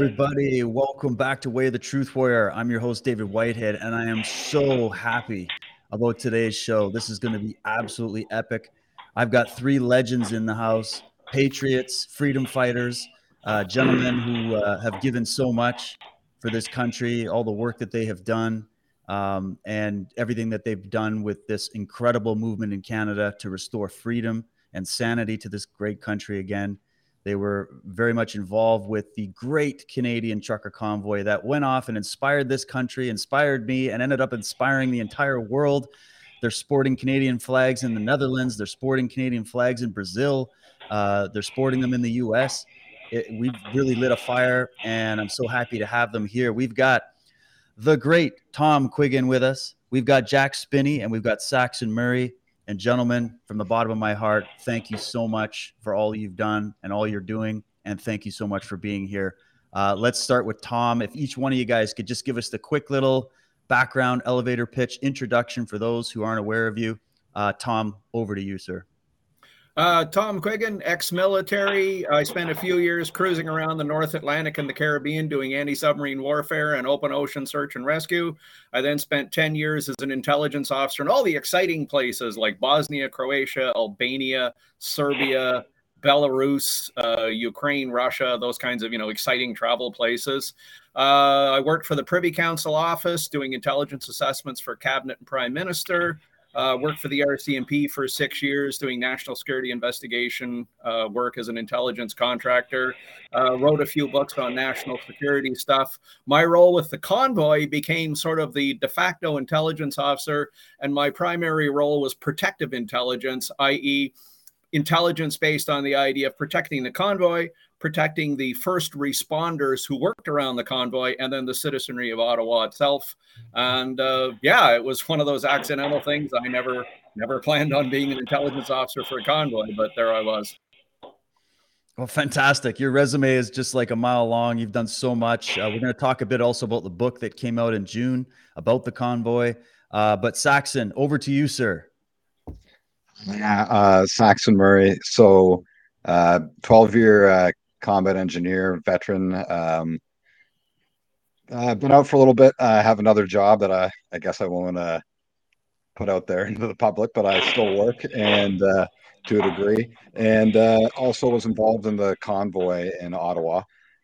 Everybody. Welcome back to Way of the Truth Warrior. I'm your host, David Whitehead, and I am so happy about today's show. This is going to be absolutely epic. I've got three legends in the house patriots, freedom fighters, uh, gentlemen who uh, have given so much for this country, all the work that they have done, um, and everything that they've done with this incredible movement in Canada to restore freedom and sanity to this great country again. They were very much involved with the great Canadian trucker convoy that went off and inspired this country, inspired me, and ended up inspiring the entire world. They're sporting Canadian flags in the Netherlands. They're sporting Canadian flags in Brazil. Uh, they're sporting them in the U.S. It, we've really lit a fire, and I'm so happy to have them here. We've got the great Tom Quiggin with us. We've got Jack Spinney, and we've got Saxon Murray. And gentlemen, from the bottom of my heart, thank you so much for all you've done and all you're doing. And thank you so much for being here. Uh, let's start with Tom. If each one of you guys could just give us the quick little background, elevator pitch, introduction for those who aren't aware of you. Uh, Tom, over to you, sir. Uh, Tom Quiggin, ex-military. I spent a few years cruising around the North Atlantic and the Caribbean doing anti-submarine warfare and open ocean search and rescue. I then spent 10 years as an intelligence officer in all the exciting places like Bosnia, Croatia, Albania, Serbia, Belarus, uh, Ukraine, Russia, those kinds of you know exciting travel places. Uh, I worked for the Privy Council office doing intelligence assessments for cabinet and prime minister. Uh, worked for the RCMP for six years doing national security investigation uh, work as an intelligence contractor. Uh, wrote a few books on national security stuff. My role with the convoy became sort of the de facto intelligence officer, and my primary role was protective intelligence, i.e., intelligence based on the idea of protecting the convoy, protecting the first responders who worked around the convoy, and then the citizenry of Ottawa itself. And uh, yeah, it was one of those accidental things. I never never planned on being an intelligence officer for a convoy, but there I was. Well, fantastic. Your resume is just like a mile long. You've done so much. Uh, we're going to talk a bit also about the book that came out in June about the convoy. Uh, but Saxon, over to you, sir. Yeah, uh, Saxon Murray. So, uh, 12 year uh, combat engineer, veteran. Um, I've been out for a little bit. I have another job that I, I guess I won't uh, put out there into the public, but I still work and uh, to a degree, and uh, also was involved in the convoy in Ottawa.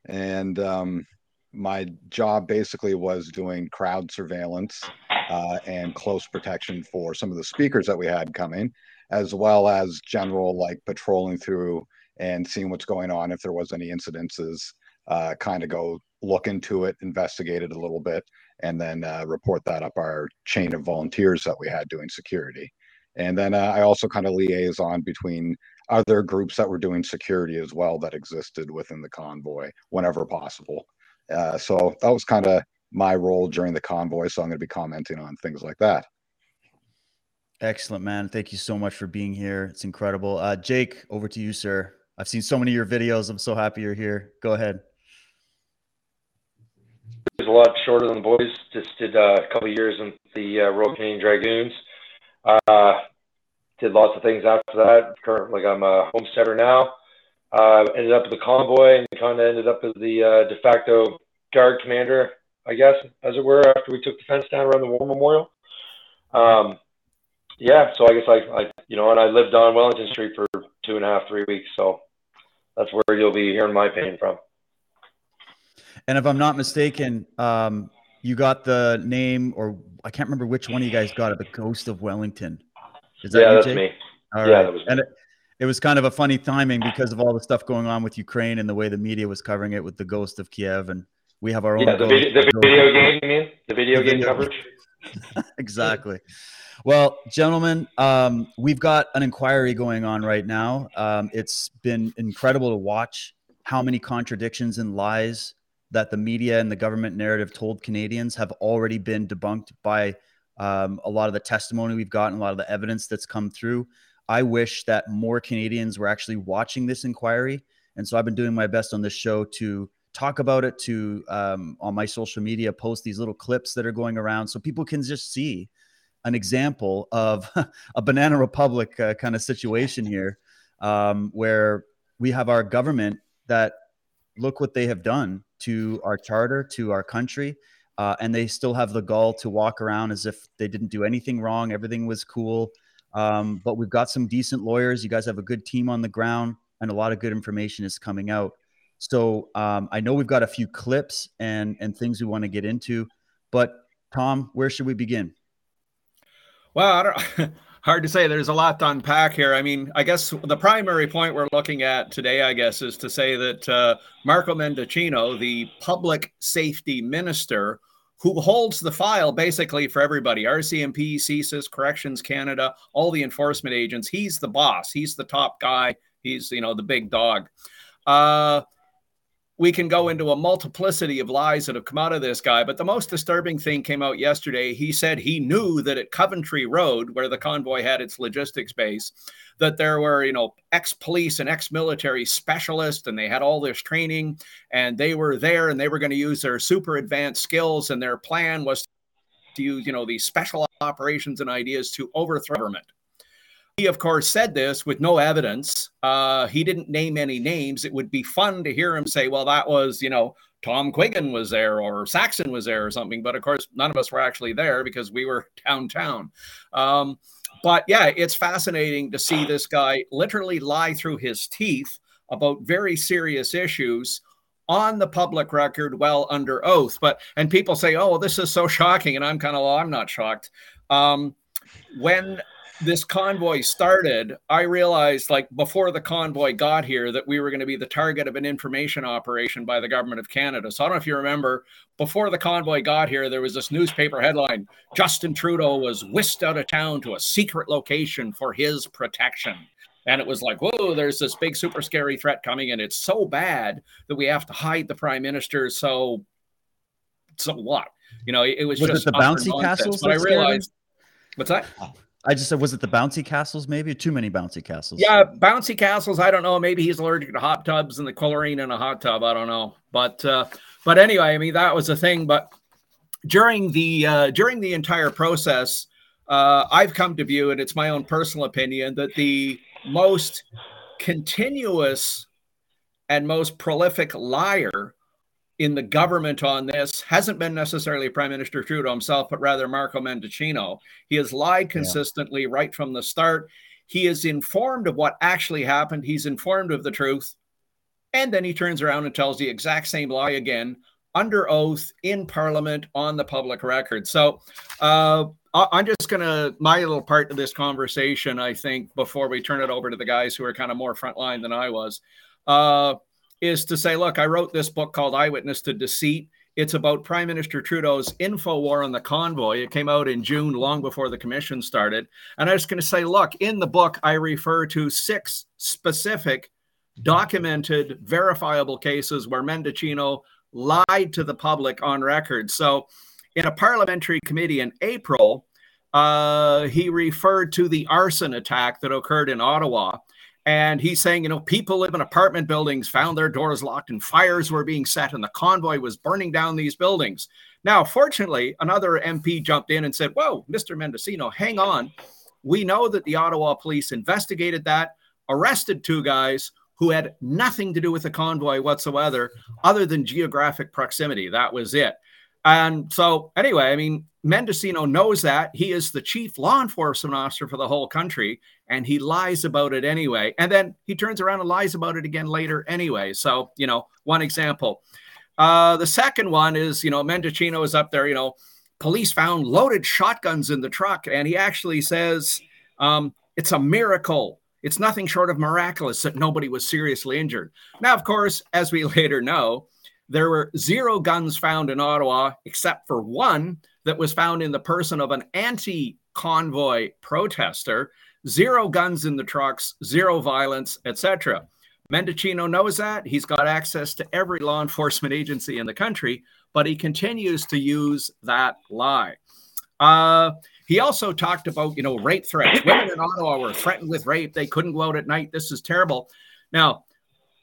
And um, my job basically was doing crowd surveillance uh, and close protection for some of the speakers that we had coming, as well as general like patrolling through and seeing what's going on. If there was any incidences, uh, kind of go look into it, investigate it a little bit, and then uh, report that up our chain of volunteers that we had doing security. And then uh, I also kind of liaison between other groups that were doing security as well that existed within the convoy whenever possible. Uh, so that was kind of my role during the convoy. So I'm going to be commenting on things like that. Excellent, man. Thank you so much for being here. It's incredible. Uh, Jake, over to you, sir. I've seen so many of your videos. I'm so happy you're here. Go ahead. It was a lot shorter than the boys. Just did uh, a couple years in the uh, Royal Canadian Dragoons. Uh, did lots of things after that. Currently, like I'm a homesteader now. Uh, ended up at the convoy and kind of ended up as the uh, de facto guard commander, I guess, as it were, after we took the fence down around the War Memorial. Um, yeah, so I guess I, I, you know, and I lived on Wellington Street for two and a half, three weeks. So that's where you'll be hearing my pain from. And if I'm not mistaken, um, you got the name, or I can't remember which one of you guys got it, the Ghost of Wellington. Is that yeah, that's me. All yeah, right. Was and it, it, was kind of a funny timing because of all the stuff going on with Ukraine and the way the media was covering it with the Ghost of Kiev, and we have our own. Yeah, the, video, the video game. You mean the video the game video coverage? exactly. Well, gentlemen, um, we've got an inquiry going on right now. Um, it's been incredible to watch how many contradictions and lies that the media and the government narrative told Canadians have already been debunked by um, a lot of the testimony we've gotten, a lot of the evidence that's come through. I wish that more Canadians were actually watching this inquiry. And so I've been doing my best on this show to talk about it, to um, on my social media, post these little clips that are going around so people can just see an example of a banana republic uh, kind of situation here um, where we have our government that look what they have done to our charter, to our country. Uh, and they still have the gall to walk around as if they didn't do anything wrong. Everything was cool. Um, but we've got some decent lawyers. You guys have a good team on the ground, and a lot of good information is coming out. So um, I know we've got a few clips and and things we want to get into. But Tom, where should we begin? Well, hard to say. There's a lot to unpack here. I mean, I guess the primary point we're looking at today, I guess, is to say that uh, Marco Mendicino, the public safety minister, who holds the file basically for everybody RCMP, CSIS, Corrections Canada, all the enforcement agents. He's the boss. He's the top guy. He's, you know, the big dog. Uh, we can go into a multiplicity of lies that have come out of this guy. But the most disturbing thing came out yesterday. He said he knew that at Coventry Road, where the convoy had its logistics base, that there were, you know, ex police and ex military specialists, and they had all this training, and they were there and they were going to use their super advanced skills. And their plan was to use, you know, these special operations and ideas to overthrow government. He, of course, said this with no evidence. Uh, he didn't name any names. It would be fun to hear him say, well, that was, you know, Tom Quiggin was there or Saxon was there or something. But of course, none of us were actually there because we were downtown. Um, but yeah, it's fascinating to see this guy literally lie through his teeth about very serious issues on the public record well under oath but and people say oh this is so shocking and i'm kind of well, i'm not shocked um, when this convoy started, I realized, like before the convoy got here, that we were going to be the target of an information operation by the government of Canada. So I don't know if you remember, before the convoy got here, there was this newspaper headline Justin Trudeau was whisked out of town to a secret location for his protection. And it was like, whoa, there's this big, super scary threat coming, and it's so bad that we have to hide the prime minister. So, so what? You know, it, was, was just it the bouncy castles. But I realized, what's that? I just said, was it the bouncy castles? Maybe too many bouncy castles. Yeah, bouncy castles. I don't know. Maybe he's allergic to hot tubs and the chlorine in a hot tub. I don't know. But uh, but anyway, I mean that was a thing. But during the uh, during the entire process, uh, I've come to view, and it's my own personal opinion, that the most continuous and most prolific liar in the government on this hasn't been necessarily Prime Minister Trudeau himself, but rather Marco Mendicino. He has lied consistently yeah. right from the start. He is informed of what actually happened. He's informed of the truth. And then he turns around and tells the exact same lie again under oath in Parliament on the public record. So uh, I'm just going to, my little part of this conversation, I think, before we turn it over to the guys who are kind of more frontline than I was. Uh, is to say, look, I wrote this book called Eyewitness to Deceit. It's about Prime Minister Trudeau's info war on the convoy. It came out in June, long before the commission started. And I was going to say, look, in the book, I refer to six specific, documented, verifiable cases where Mendicino lied to the public on record. So, in a parliamentary committee in April, uh, he referred to the arson attack that occurred in Ottawa and he's saying, you know, people live in apartment buildings, found their doors locked, and fires were being set, and the convoy was burning down these buildings. Now, fortunately, another MP jumped in and said, Whoa, Mr. Mendicino, hang on. We know that the Ottawa police investigated that, arrested two guys who had nothing to do with the convoy whatsoever, other than geographic proximity. That was it. And so, anyway, I mean, Mendicino knows that. He is the chief law enforcement officer for the whole country, and he lies about it anyway. And then he turns around and lies about it again later anyway. So, you know, one example. Uh, the second one is, you know, Mendicino is up there, you know, police found loaded shotguns in the truck, and he actually says um, it's a miracle. It's nothing short of miraculous that nobody was seriously injured. Now, of course, as we later know, there were zero guns found in Ottawa, except for one that was found in the person of an anti convoy protester. Zero guns in the trucks, zero violence, etc. Mendicino knows that. He's got access to every law enforcement agency in the country, but he continues to use that lie. Uh, he also talked about, you know, rape threats. Women in Ottawa were threatened with rape. They couldn't go out at night. This is terrible. Now,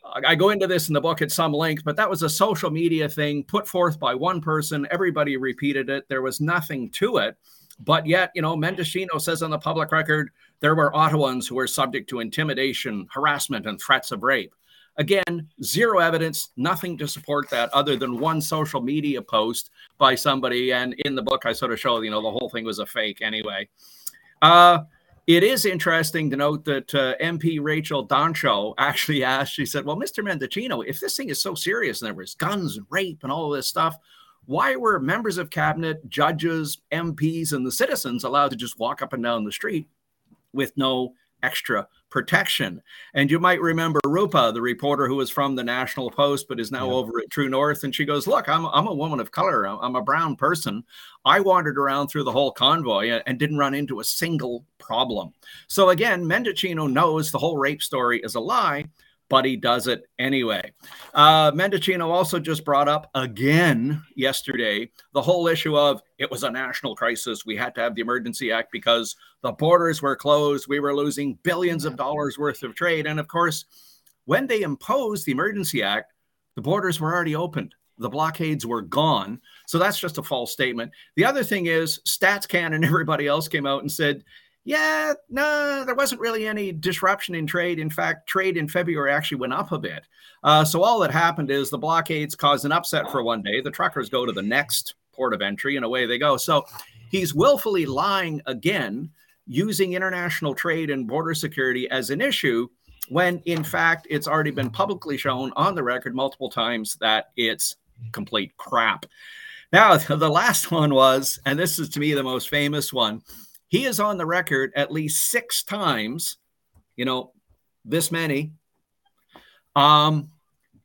I go into this in the book at some length, but that was a social media thing put forth by one person. Everybody repeated it. There was nothing to it. But yet, you know, Mendicino says on the public record there were Ottawans who were subject to intimidation, harassment, and threats of rape. Again, zero evidence, nothing to support that other than one social media post by somebody. And in the book, I sort of show, you know, the whole thing was a fake anyway. Uh, it is interesting to note that uh, MP Rachel Dancho actually asked, she said, Well, Mr. Mendicino, if this thing is so serious and there was guns and rape and all of this stuff, why were members of cabinet, judges, MPs, and the citizens allowed to just walk up and down the street with no extra protection. And you might remember Rupa, the reporter who was from the National Post but is now yeah. over at True North. And she goes, Look, I'm, I'm a woman of color. I'm a brown person. I wandered around through the whole convoy and didn't run into a single problem. So again, Mendicino knows the whole rape story is a lie, but he does it anyway. Uh, Mendicino also just brought up again yesterday the whole issue of it was a national crisis. We had to have the Emergency Act because the borders were closed. We were losing billions of dollars worth of trade. And of course, when they imposed the Emergency Act, the borders were already opened. The blockades were gone. So that's just a false statement. The other thing is, StatsCan and everybody else came out and said, yeah, no, there wasn't really any disruption in trade. In fact, trade in February actually went up a bit. Uh, so all that happened is the blockades caused an upset for one day. The truckers go to the next port of entry, and away they go. So he's willfully lying again, using international trade and border security as an issue when in fact it's already been publicly shown on the record multiple times that it's complete crap. Now, the last one was, and this is to me the most famous one he is on the record at least six times, you know, this many, um,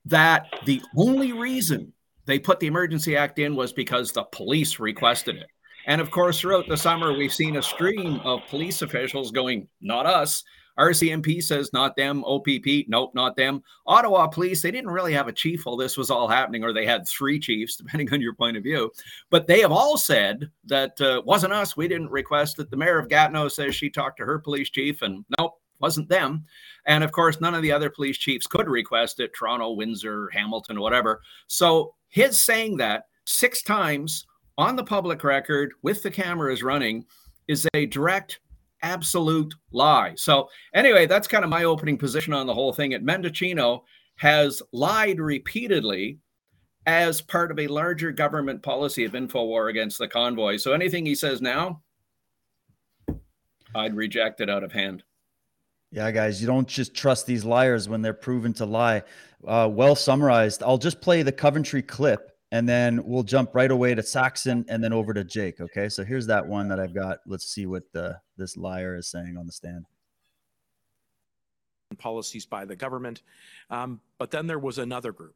that the only reason they put the Emergency Act in was because the police requested it. And of course, throughout the summer, we've seen a stream of police officials going, not us. RCMP says not them. OPP, nope, not them. Ottawa Police, they didn't really have a chief while this was all happening, or they had three chiefs, depending on your point of view. But they have all said that uh, wasn't us. We didn't request it. The mayor of Gatineau says she talked to her police chief, and nope, wasn't them. And of course, none of the other police chiefs could request it Toronto, Windsor, Hamilton, whatever. So his saying that six times on the public record with the cameras running is a direct absolute lie. So, anyway, that's kind of my opening position on the whole thing. At Mendicino has lied repeatedly as part of a larger government policy of info war against the convoy. So, anything he says now, I'd reject it out of hand. Yeah, guys, you don't just trust these liars when they're proven to lie. Uh, well summarized. I'll just play the Coventry clip and then we'll jump right away to Saxon and then over to Jake. Okay, so here's that one that I've got. Let's see what the this liar is saying on the stand. Policies by the government, um, but then there was another group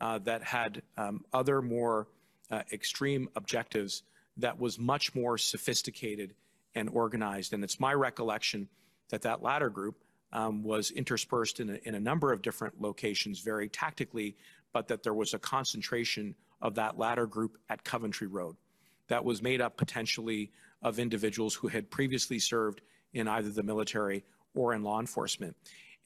uh, that had um, other more uh, extreme objectives that was much more sophisticated and organized. And it's my recollection that that latter group um, was interspersed in a, in a number of different locations, very tactically, but that there was a concentration of that latter group at Coventry Road that was made up potentially of individuals who had previously served in either the military or in law enforcement.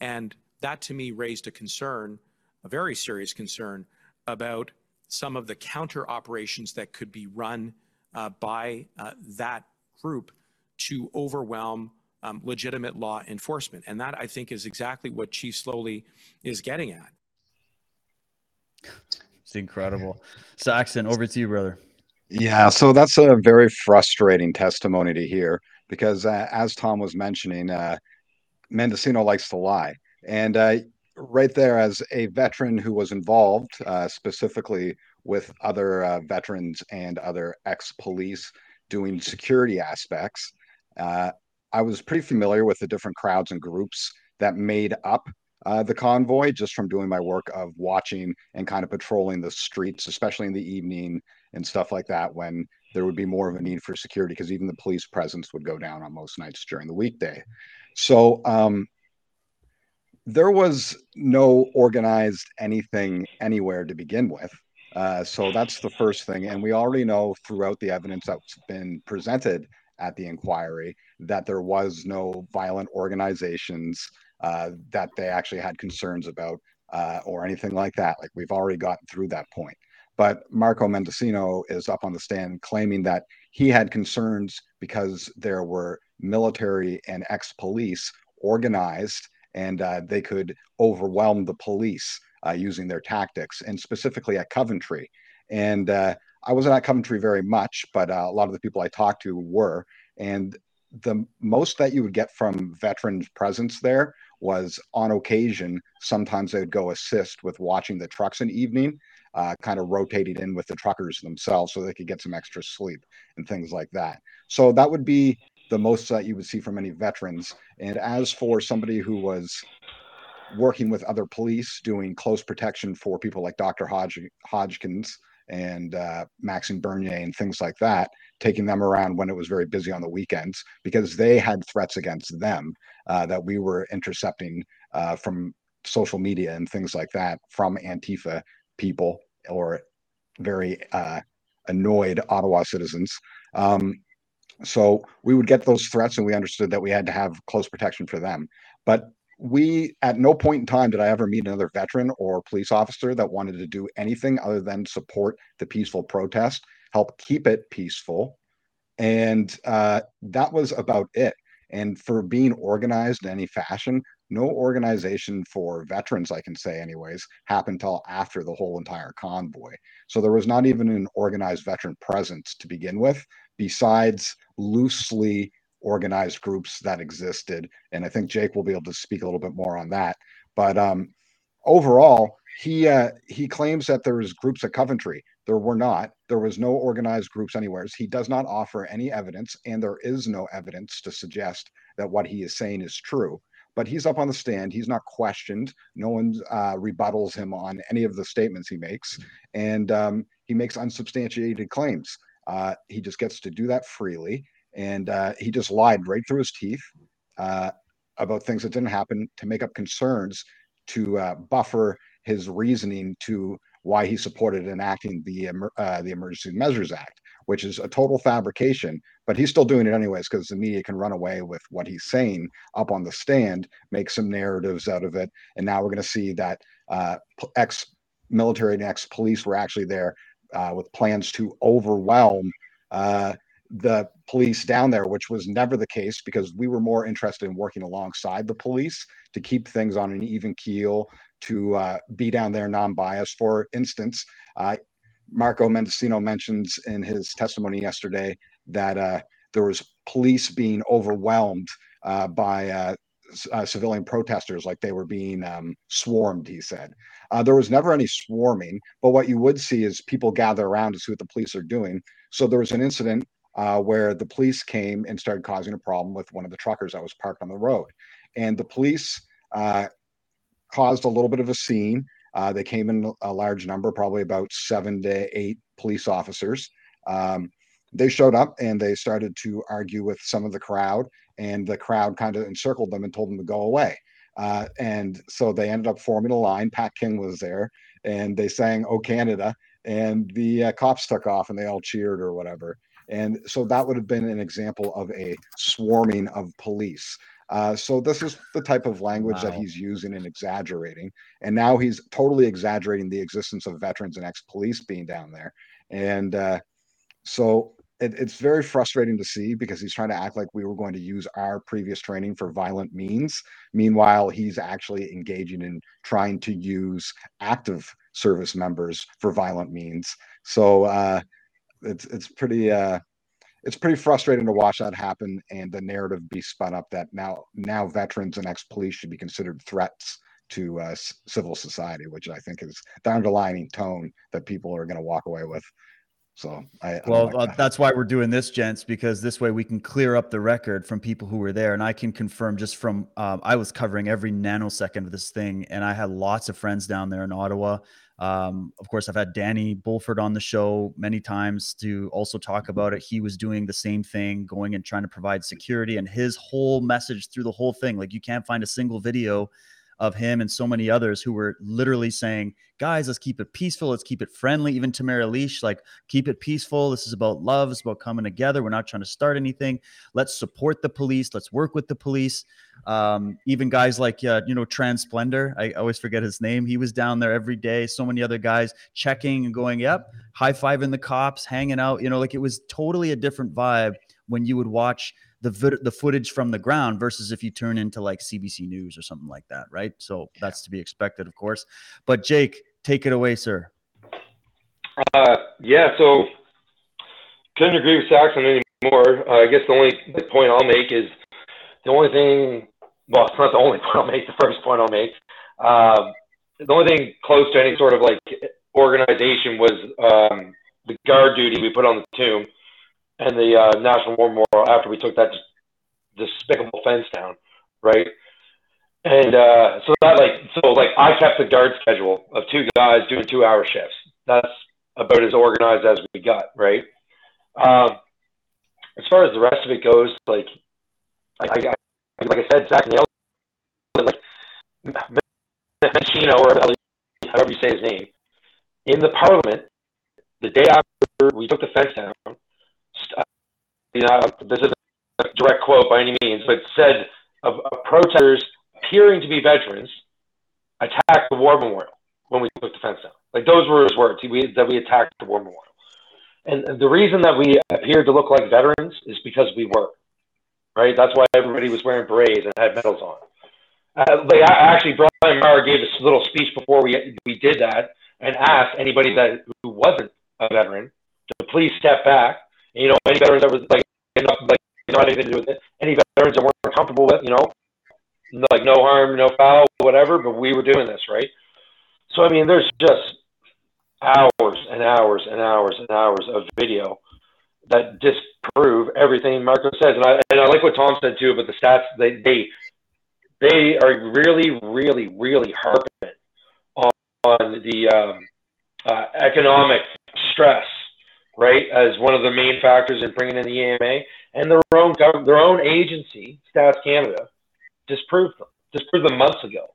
And that to me raised a concern, a very serious concern, about some of the counter operations that could be run uh, by uh, that group to overwhelm um, legitimate law enforcement. And that I think is exactly what Chief Sloly is getting at. Incredible. Saxon, over to you, brother. Yeah, so that's a very frustrating testimony to hear because, uh, as Tom was mentioning, uh, Mendicino likes to lie. And uh, right there, as a veteran who was involved uh, specifically with other uh, veterans and other ex police doing security aspects, uh, I was pretty familiar with the different crowds and groups that made up uh, the convoy just from doing my work of watching and kind of patrolling the streets, especially in the evening and stuff like that, when there would be more of a need for security because even the police presence would go down on most nights during the weekday. So um, there was no organized anything anywhere to begin with. Uh, so that's the first thing. And we already know throughout the evidence that's been presented at the inquiry that there was no violent organizations uh, that they actually had concerns about uh, or anything like that. Like we've already gotten through that point. But Marco Mendicino is up on the stand claiming that he had concerns because there were military and ex police organized and uh, they could overwhelm the police uh, using their tactics, and specifically at Coventry. And uh, I wasn't at Coventry very much, but uh, a lot of the people I talked to were. And the most that you would get from veterans' presence there was on occasion, sometimes they would go assist with watching the trucks in the evening, uh, kind of rotating in with the truckers themselves so they could get some extra sleep and things like that. So that would be the most that you would see from any veterans. And as for somebody who was working with other police doing close protection for people like Dr. Hodg- Hodgkins and uh, Maxime Bernier and things like that, taking them around when it was very busy on the weekends because they had threats against them uh, that we were intercepting uh, from social media and things like that from Antifa people or very uh, annoyed Ottawa citizens. Um, so we would get those threats and we understood that we had to have close protection for them. But we, at no point in time did I ever meet another veteran or police officer that wanted to do anything other than support the peaceful protest, help keep it peaceful. And uh, that was about it. And for being organized in any fashion, no organization for veterans, I can say, anyways, happened until after the whole entire convoy. So there was not even an organized veteran presence to begin with, besides loosely organized groups that existed. And I think Jake will be able to speak a little bit more on that. But um, overall, he uh, he claims that there was groups at Coventry. There were not. There was no organized groups anywhere. He does not offer any evidence, and there is no evidence to suggest that what he is saying is true. But he's up on the stand. He's not questioned. No one uh, rebuttals him on any of the statements he makes, and um, he makes unsubstantiated claims. Uh, he just gets to do that freely and uh, he just lied right through his teeth uh, about things that didn't happen to make up concerns to uh, buffer his reasoning to why he supported enacting the uh, the Emergency Measures Act, which is a total fabrication. But he's still doing it anyways because the media can run away with what he's saying up on the stand, make some narratives out of it, and now we're going to see that uh, ex military and ex police were actually there uh, with plans to overwhelm the police down there, which was never the case because we were more interested in working alongside the police to keep things on an even keel, to uh, be down there non-biased. For instance, uh, Marco Mendicino mentions in his testimony yesterday that uh, there was police being overwhelmed uh, by uh, uh, civilian protesters, like they were being um, swarmed. He said there was never any swarming, but what you would see is people gather around to see what the police are doing. So there was an incident uh, where the police came and started causing a problem with one of the truckers that was parked on the road. And the police uh, caused a little bit of a scene. Uh, they came in a large number, probably about seven to eight police officers. Um, they showed up and they started to argue with some of the crowd, and the crowd kind of encircled them and told them to go away. Uh, and so they ended up forming a line. Pat King was there, and they sang "Oh Canada," and the uh, cops took off and they all cheered or whatever. And so that would have been an example of a swarming of police. Uh, so this is the type of language wow. that he's using and exaggerating. And now he's totally exaggerating the existence of veterans and ex-police being down there. And uh, so it, it's very frustrating to see because he's trying to act like we were going to use our previous training for violent means. Meanwhile, he's actually engaging in trying to use active service members for violent means. So uh, it's it's pretty uh, it's pretty frustrating to watch that happen and the narrative be spun up that now now veterans and ex-police should be considered threats to uh, civil society, which I think is the underlying tone that people are going to walk away with. So I, well, like uh, that. that's why we're doing this, gents, because this way we can clear up the record from people who were there, and I can confirm just from um, I was covering every nanosecond of this thing, and I had lots of friends down there in Ottawa. Um, of course, I've had Danny Bulford on the show many times to also talk about it. He was doing the same thing, going and trying to provide security, and his whole message through the whole thing, like you can't find a single video of him and so many others who were literally saying, guys, let's keep it peaceful. Let's keep it friendly. Even Tamara Lich, like, keep it peaceful. This is about love. It's about coming together. We're not trying to start anything. Let's support the police. Let's work with the police. Um, even guys like, uh, you know, Transplendor, I always forget his name. He was down there every day. So many other guys checking and going, yep, high fiving the cops, hanging out. You know, like it was totally a different vibe when you would watch the the footage from the ground versus if you turn into like CBC News or something like that, right? So that's to be expected, of course. But Jake, take it away, sir. Uh, yeah, so couldn't agree with Saxon anymore. Uh, I guess the only point I'll make is the only thing. Well, it's not the only point I'll make. The first point I'll make. Uh, the only thing close to any sort of like organization was um, the guard duty we put on the tomb and the uh, National War Memorial after we took that despicable fence down, right? And uh, so that like so like I kept the guard schedule of two guys doing two hour shifts. That's about as organized as we got, right? Um, as far as the rest of it goes, like I, I like I said, Zach nailed. Like Mancino or however you say his name in the Parliament the day after we took the fence down. You know, this is a direct quote by any means, but said of, protesters appearing to be veterans attacked the war memorial when we took the fence down. Like those were his words. We, that we attacked the war memorial. And the reason that we appeared to look like veterans is because we were, right? That's why everybody was wearing berets and had medals on. Uh, like actually, Brian Maher gave a little speech before we we did that and asked anybody that who wasn't a veteran to please step back. And, you know, any veterans that was like, like not anything to do with it. Any veterans that weren't comfortable with, you know, like no harm, no foul, whatever. But we were doing this, right? So I mean, there's just hours and hours and hours and hours of video that disprove everything Marco says. And I and I like what Tom said too about the stats. They they they are really, really, really harping on, on the um, uh, economic stress, right, as one of the main factors in bringing in the EMA, and their own their own agency, Stats Canada, disproved them, disproved them months ago,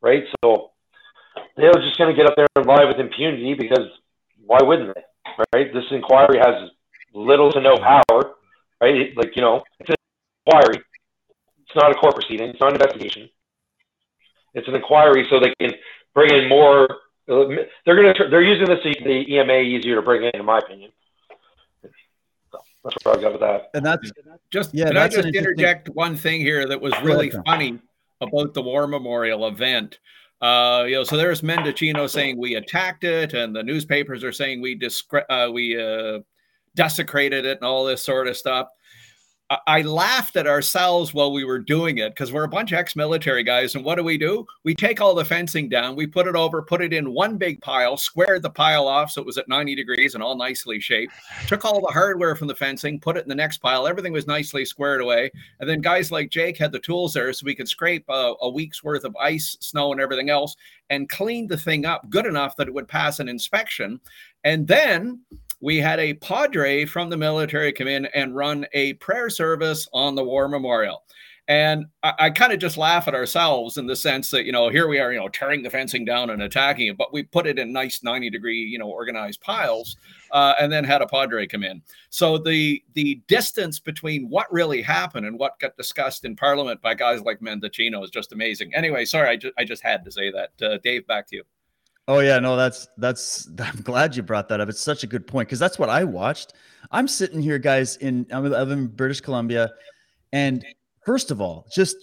right? So they're just going to get up there and lie with impunity because why wouldn't they, right? This inquiry has little to no power, right? Like you know, it's an inquiry. It's not a court proceeding. It's not an investigation. It's an inquiry so they can bring in more they're going to they're using this the EMA easier to bring in, in my opinion. So that's what I got with that. And that's just yeah. Can I just interject one thing here that was really funny about the War Memorial event? Uh, you know, so there's Mendicino saying we attacked it, and the newspapers are saying we discre- uh, we uh, desecrated it and all this sort of stuff. I laughed at ourselves while we were doing it because we're a bunch of ex military guys. And what do we do? We take all the fencing down, we put it over, put it in one big pile, squared the pile off so it was at 90 degrees and all nicely shaped, took all the hardware from the fencing, put it in the next pile. Everything was nicely squared away. And then guys like Jake had the tools there so we could scrape a, a week's worth of ice, snow, and everything else and clean the thing up good enough that it would pass an inspection. And then we had a padre from the military come in and run a prayer service on the war memorial. And I, I kind of just laugh at ourselves in the sense that, you know, here we are, you know, tearing the fencing down and attacking it, but we put it in nice 90 degree, you know, organized piles uh, and then had a padre come in. So the the distance between what really happened and what got discussed in parliament by guys like Mendicino is just amazing. Anyway, sorry, I just, I just had to say that. Uh, Dave, back to you. Oh yeah, no, that's that's. I'm glad you brought that up. It's such a good point because that's what I watched. I'm sitting here, guys, in I'm in British Columbia, and first of all, just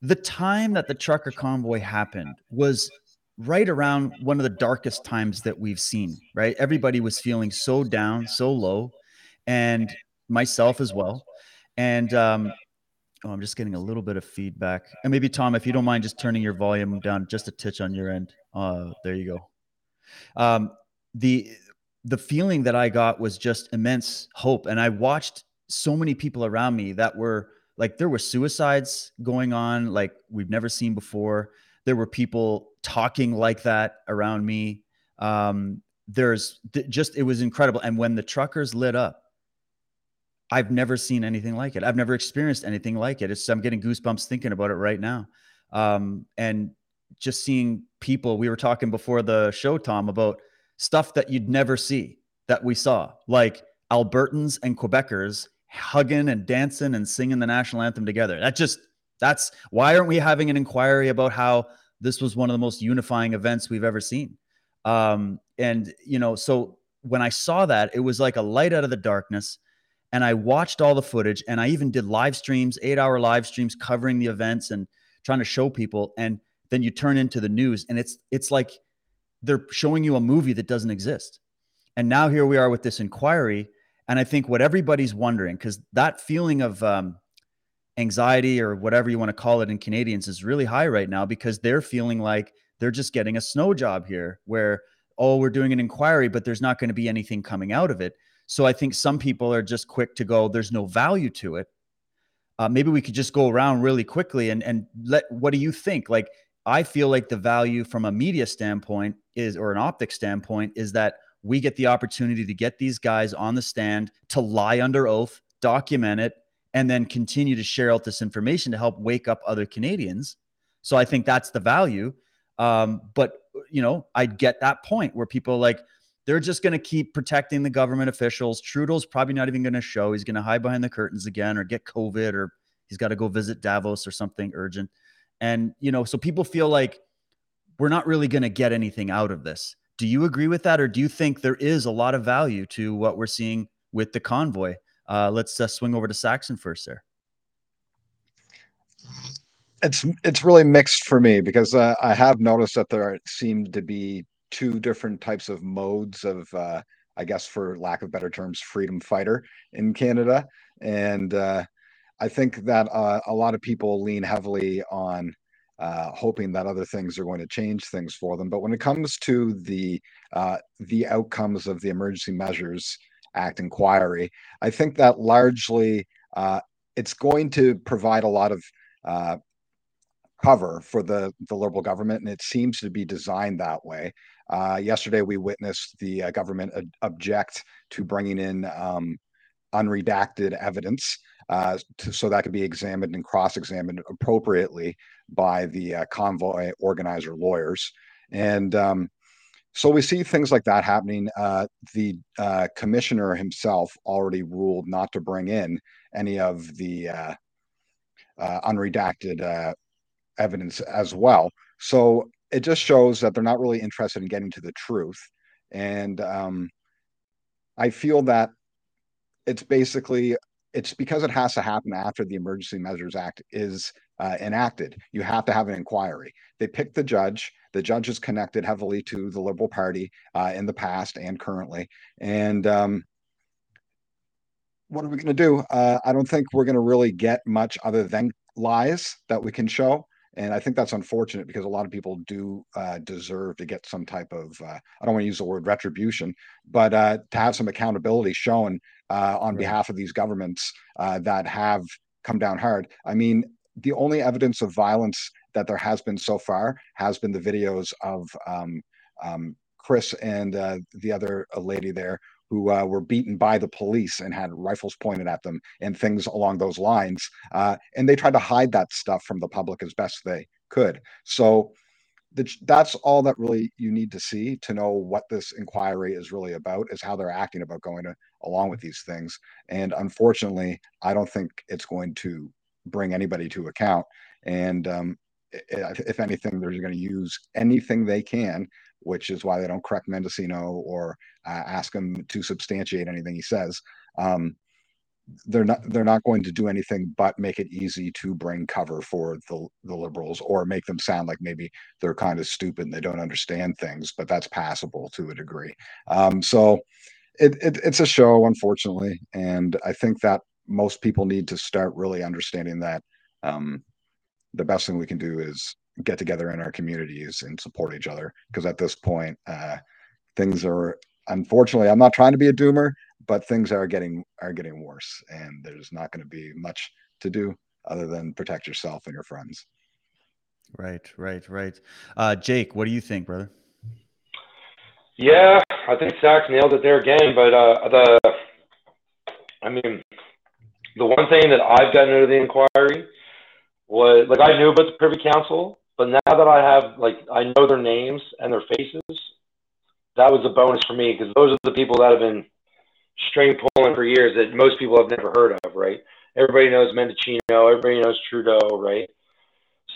the time that the trucker convoy happened was right around one of the darkest times that we've seen. Right, everybody was feeling so down, so low, and myself as well. And um, oh, I'm just getting a little bit of feedback. And maybe Tom, if you don't mind, just turning your volume down just a titch on your end. Uh, there you go. Um, the the feeling that I got was just immense hope, and I watched so many people around me that were like there were suicides going on like we've never seen before. There were people talking like that around me. Um, there's just it was incredible, and when the truckers lit up, I've never seen anything like it. I've never experienced anything like it. It's I'm getting goosebumps thinking about it right now. Um, and just seeing people, we were talking before the show, Tom, about stuff that you'd never see that we saw, like Albertans and Quebecers hugging and dancing and singing the national anthem together. That just, that's why aren't we having an inquiry about how this was one of the most unifying events we've ever seen? Um, and, you know, so when I saw that, it was like a light out of the darkness. And I watched all the footage and I even did live streams, eight hour live streams covering the events and trying to show people. And then you turn into the news and it's it's like they're showing you a movie that doesn't exist. And now here we are with this inquiry. And I think what everybody's wondering, because that feeling of um, anxiety or whatever you want to call it in Canadians is really high right now because they're feeling like they're just getting a snow job here where, oh, we're doing an inquiry, but there's not going to be anything coming out of it. So I think some people are just quick to go, there's no value to it. Uh, maybe we could just go around really quickly and, and let, what do you think? Like, I feel like the value from a media standpoint is, or an optic standpoint, is that we get the opportunity to get these guys on the stand to lie under oath, document it, and then continue to share out this information to help wake up other Canadians. So I think that's the value. Um, but you know, I get that point where people like they're just going to keep protecting the government officials. Trudeau's probably not even going to show. He's going to hide behind the curtains again, or get COVID, or he's got to go visit Davos or something urgent. And you know, so people feel like we're not really going to get anything out of this. Do you agree with that, or do you think there is a lot of value to what we're seeing with the convoy? Uh, let's uh, swing over to Saxon first there. It's it's really mixed for me because uh, I have noticed that there seem to be two different types of modes of, uh, I guess, for lack of better terms, freedom fighter in Canada, and uh, I think that uh, a lot of people lean heavily on uh, hoping that other things are going to change things for them. But when it comes to the uh, the outcomes of the emergency measures Act inquiry. I think that largely uh, it's going to provide a lot of cover for the the liberal government, and it seems to be designed that way. Uh, yesterday, we witnessed the uh, government ad- object to bringing in um, unredacted evidence. Uh, to, so that could be examined and cross-examined appropriately by the uh, convoy organizer lawyers. And um, so we see things like that happening. Uh, the uh, commissioner himself already ruled not to bring in any of the unredacted evidence as well. So it just shows that they're not really interested in getting to the truth. And um, I feel that it's basically it's because it has to happen after the Emergency Measures Act is uh, enacted. You have to have an inquiry. They pick the judge. The judge is connected heavily to the Liberal Party uh, in the past and currently. And um, what are we going to do? Uh, I don't think we're going to really get much other than lies that we can show. And I think that's unfortunate because a lot of people do uh, deserve to get some type of, uh, I don't want to use the word retribution, but uh, to have some accountability shown uh, on right. behalf of these governments uh, that have come down hard. I mean, the only evidence of violence that there has been so far has been the videos of um, um, Chris and uh, the other lady there who uh, were beaten by the police and had rifles pointed at them and things along those lines. Uh, and they tried to hide that stuff from the public as best they could. So the, that's all that really you need to see to know what this inquiry is really about is how they're acting about going to, along with these things. And unfortunately, I don't think it's going to bring anybody to account. And um, if anything, they're going to use anything they can, which is why they don't correct Mendicino or uh, ask him to substantiate anything he says. Um, they're not they're not going to do anything but make it easy to bring cover for the the liberals or make them sound like maybe they're kind of stupid and they don't understand things but that's passable to a degree um, so it, it, it's a show unfortunately and i think that most people need to start really understanding that um, the best thing we can do is get together in our communities and support each other. Because at this point, uh, things are unfortunately, I'm not trying to be a doomer, but things are getting are getting worse, and there's not going to be much to do other than protect yourself and your friends. Right, right, right. Uh, Jake, what do you think, brother? Yeah, I think zach nailed it there again. But uh, the, I mean, the one thing that I've gotten out of the inquiry was like I knew about the Privy Council, but now that I have like I know their names and their faces, that was a bonus for me because those are the people that have been string pulling for years that most people have never heard of, right? Everybody knows Mendicino, everybody knows Trudeau, right?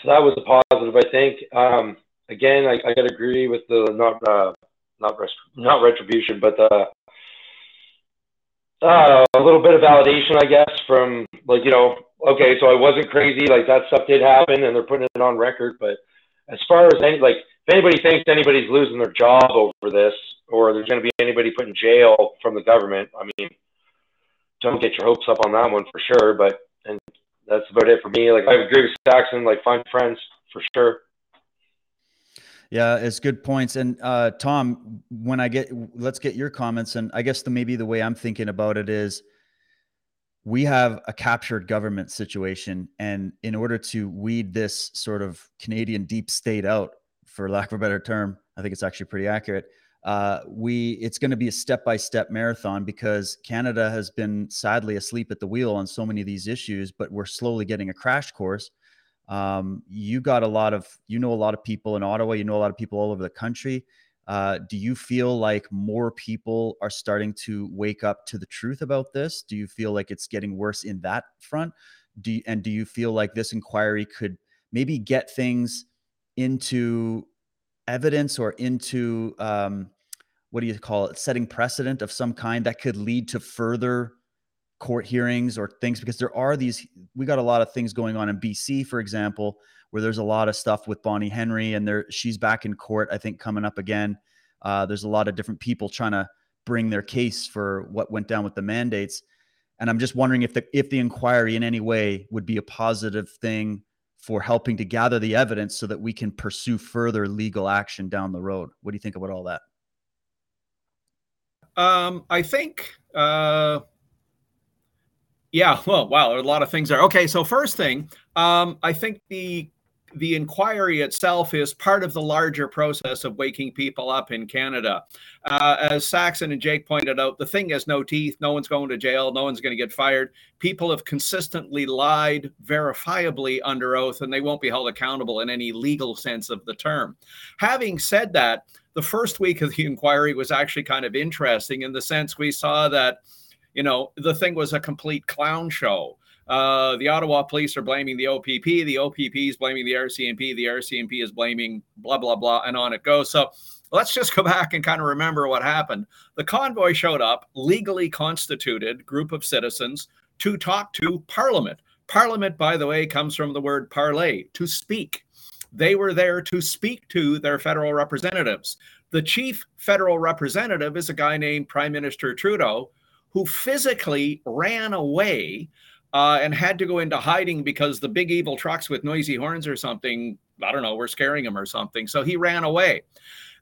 So that was a positive, I think. Um, again, I, I got to agree with the not uh, not rest, not retribution, but the Uh, a little bit of validation, I guess, from like you know, okay, so I wasn't crazy. Like that stuff did happen, and they're putting it on record. But as far as any like, if anybody thinks anybody's losing their job over this, or there's going to be anybody put in jail from the government, I mean, don't get your hopes up on that one for sure. But and that's about it for me. Like I agree with Saxon. Like find friends for sure. Yeah, it's good points. And uh, Tom, when I get, let's get your comments. And I guess the maybe the way I'm thinking about it is, we have a captured government situation, and in order to weed this sort of Canadian deep state out, for lack of a better term, I think it's actually pretty accurate uh, we it's going to be a step by step marathon because Canada has been sadly asleep at the wheel on so many of these issues, but we're slowly getting a crash course. Um, you got a lot of you know a lot of people in Ottawa, you know a lot of people all over the country. Uh, do you feel like more people are starting to wake up to the truth about this? Do you feel like it's getting worse in that front? Do you, and do you feel like this inquiry could maybe get things into evidence or into um, what do you call it setting precedent of some kind that could lead to further court hearings or things because there are these we got a lot of things going on in BC for example where there's a lot of stuff with Bonnie Henry and there she's back in court I think coming up again uh, there's a lot of different people trying to bring their case for what went down with the mandates and I'm just wondering if the if the inquiry in any way would be a positive thing for helping to gather the evidence so that we can pursue further legal action down the road. What do you think about all that? Um, I think, uh, yeah, well, wow, a lot of things there. Okay, so first thing, um, I think the the inquiry itself is part of the larger process of waking people up in Canada. Uh, as Saxon and Jake pointed out, the thing has no teeth. No one's going to jail. No one's going to get fired. People have consistently lied verifiably under oath, and they won't be held accountable in any legal sense of the term. Having said that, the first week of the inquiry was actually kind of interesting in the sense we saw that, you know, the thing was a complete clown show. Uh, the Ottawa police are blaming the OPP. The OPP is blaming the RCMP. The RCMP is blaming blah, blah, blah, and on it goes. So let's just go back and kind of remember what happened. The convoy showed up, legally constituted group of citizens to talk to Parliament. Parliament, by the way, comes from the word parler, to speak. They were there to speak to their federal representatives. The chief federal representative is a guy named Prime Minister Trudeau, who physically ran away uh, and had to go into hiding because the big evil trucks with noisy horns or something, I don't know, were scaring him or something. So he ran away.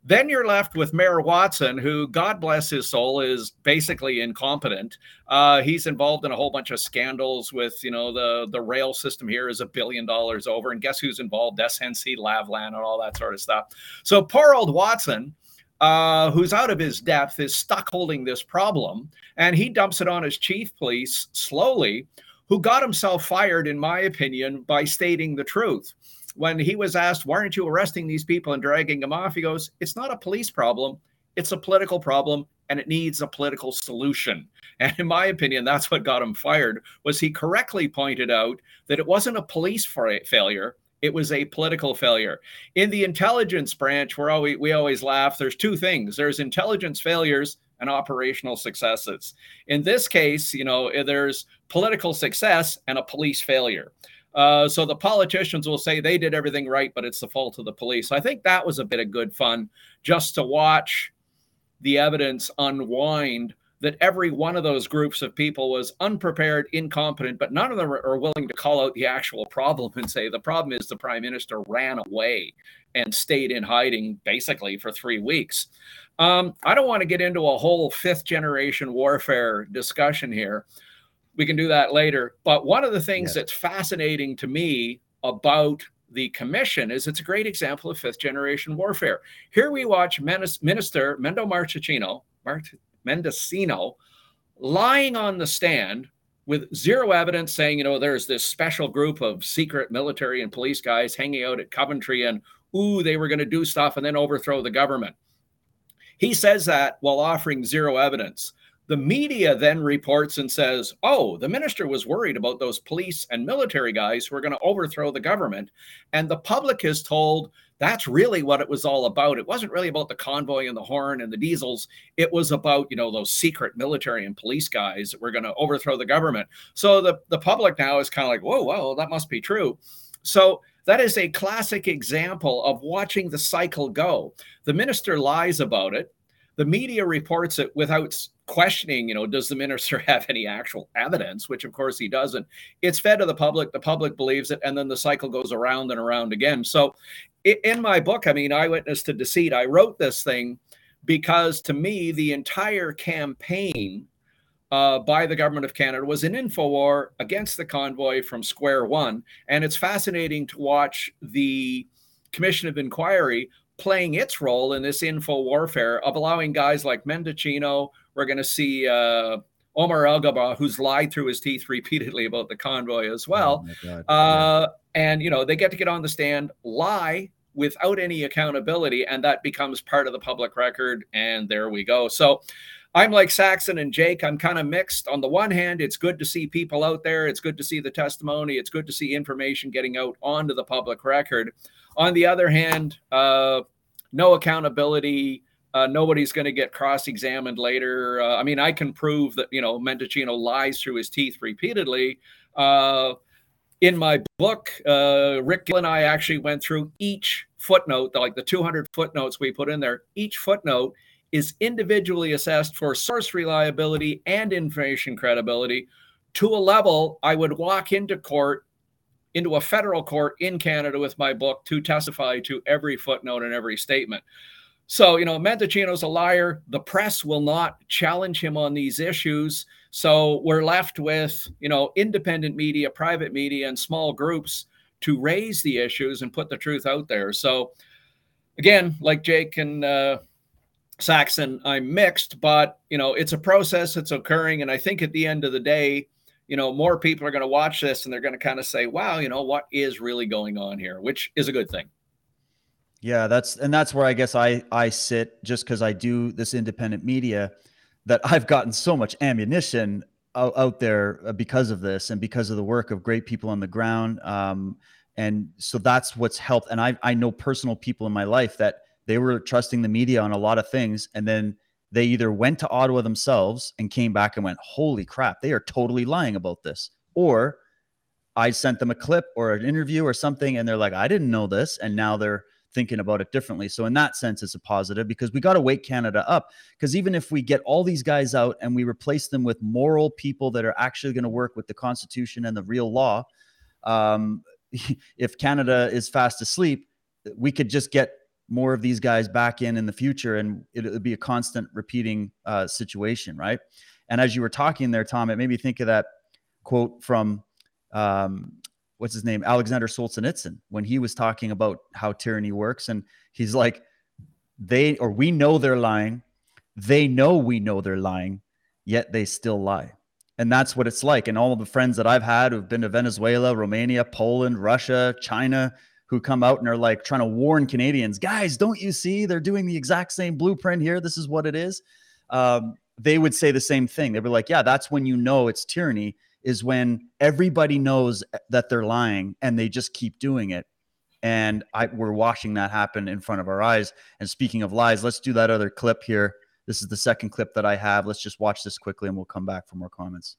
Then you're left with Mayor Watson, who, God bless his soul, is basically incompetent. Uh, he's involved in a whole bunch of scandals with, you know, the the rail system here is a billion dollars over, and guess who's involved? SNC Lavalin and all that sort of stuff. So poor old Watson, uh, who's out of his depth, is stuck holding this problem, and he dumps it on his chief police Sloly who got himself fired, in my opinion, by stating the truth. When he was asked, Why aren't you arresting these people and dragging them off? He goes, It's not a police problem, it's a political problem and it needs a political solution. And in my opinion, that's what got him fired. Was he correctly pointed out that it wasn't a police failure, it was a political failure. In the intelligence branch, we always we always laugh. There's two things. There's intelligence failures and operational successes. In this case, you know, eh, there's political success and a police failure. Uh, so the politicians will say they did everything right, but it's the fault of the police. I think that was a bit of good fun just to watch the evidence unwind that every one of those groups of people was unprepared, incompetent, but none of them are willing to call out the actual problem and say the problem is the prime minister ran away and stayed in hiding basically for three weeks. Um, I don't want to get into a whole fifth generation warfare discussion here. We can do that later. But one of the things that's fascinating to me about the commission is it's a great example of fifth generation warfare. Here we watch Minister Mendo Marchicino, Mendicino lying on the stand with zero evidence saying, you know, there's this special group of secret military and police guys hanging out at Coventry and, ooh, they were going to do stuff and then overthrow the government. He says that while offering zero evidence. The media then reports and says, oh, the minister was worried about those police and military guys who are going to overthrow the government. And the public is told that's really what it was all about. It wasn't really about the convoy and the horn and the diesels. It was about, you know, those secret military and police guys that were going to overthrow the government. So the, the public now is kind of like, whoa, whoa, that must be true. So that is a classic example of watching the cycle go. The minister lies about it the media reports it without questioning, you know, does the minister have any actual evidence, which of course he doesn't. It's fed to the public, the public believes it, and then the cycle goes around and around again. So in my book, I mean, Eyewitness to Deceit, I wrote this thing because to me, the entire campaign uh, by the government of Canada was an info war against the convoy from square one. And it's fascinating to watch the Commission of Inquiry playing its role in this info warfare of allowing guys like Mendicino. We're going to see uh, Omar Alghabra, who's lied through his teeth repeatedly about the convoy as well. Oh uh, and, you know, they get to get on the stand, lie without any accountability, and that becomes part of the public record. And there we go. So, I'm like Saxon and Jake. I'm kind of mixed. On the one hand, it's good to see people out there. It's good to see the testimony. It's good to see information getting out onto the public record. On the other hand, uh, no accountability. Uh, nobody's going to get cross-examined later. Uh, I mean, I can prove that you know Mendicino lies through his teeth repeatedly. Uh, in my book, uh, Rick and I actually went through each footnote, like the 200 footnotes we put in there. Each footnote is individually assessed for source reliability and information credibility to a level I would walk into court into a federal court in Canada with my book to testify to every footnote and every statement. So, you know, Mendicino's a liar. The press will not challenge him on these issues. So we're left with, you know, independent media, private media, and small groups to raise the issues and put the truth out there. So, again, like Jake and uh, Saxon, I'm mixed, but, you know, it's a process, it's occurring. And I think at the end of the day, you know, more people are going to watch this and they're going to kind of say, wow, you know, what is really going on here, which is a good thing. Yeah, that's and that's where I guess I I sit just because I do this independent media that I've gotten so much ammunition out, out, there uh, because of this and because of the work of great people on the ground. Um, and so that's what's helped. And I I know personal people in my life that they were trusting the media on a lot of things, and then they either went to Ottawa themselves and came back and went, Holy crap, they are totally lying about this. Or I sent them a clip or an interview or something, and they're like, I didn't know this. And now they're thinking about it differently. So, in that sense, it's a positive because we got to wake Canada up. Because even if we get all these guys out and we replace them with moral people that are actually going to work with the Constitution and the real law, um, if Canada is fast asleep, we could just get more of these guys back in in the future and it would be a constant repeating uh, situation right and as you were talking there tom it made me think of that quote from um, what's his name? Alexander solzhenitsyn when he was talking about how tyranny works. And he's like they or we know they're lying. They know we know they're lying yet they still lie. And that's what it's like. And all of the friends that i've had who've been to venezuela romania poland russia china who come out and are like trying to warn Canadians, guys, don't you see? They're doing the exact same blueprint here? This is what it is. Um, they would say the same thing. They'd be like, yeah, that's when you know it's tyranny, is when everybody knows that they're lying and they just keep doing it. And I, we're watching that happen in front of our eyes. And speaking of lies, let's do that other clip here. This is the second clip that I have. Let's just watch this quickly and we'll come back for more comments.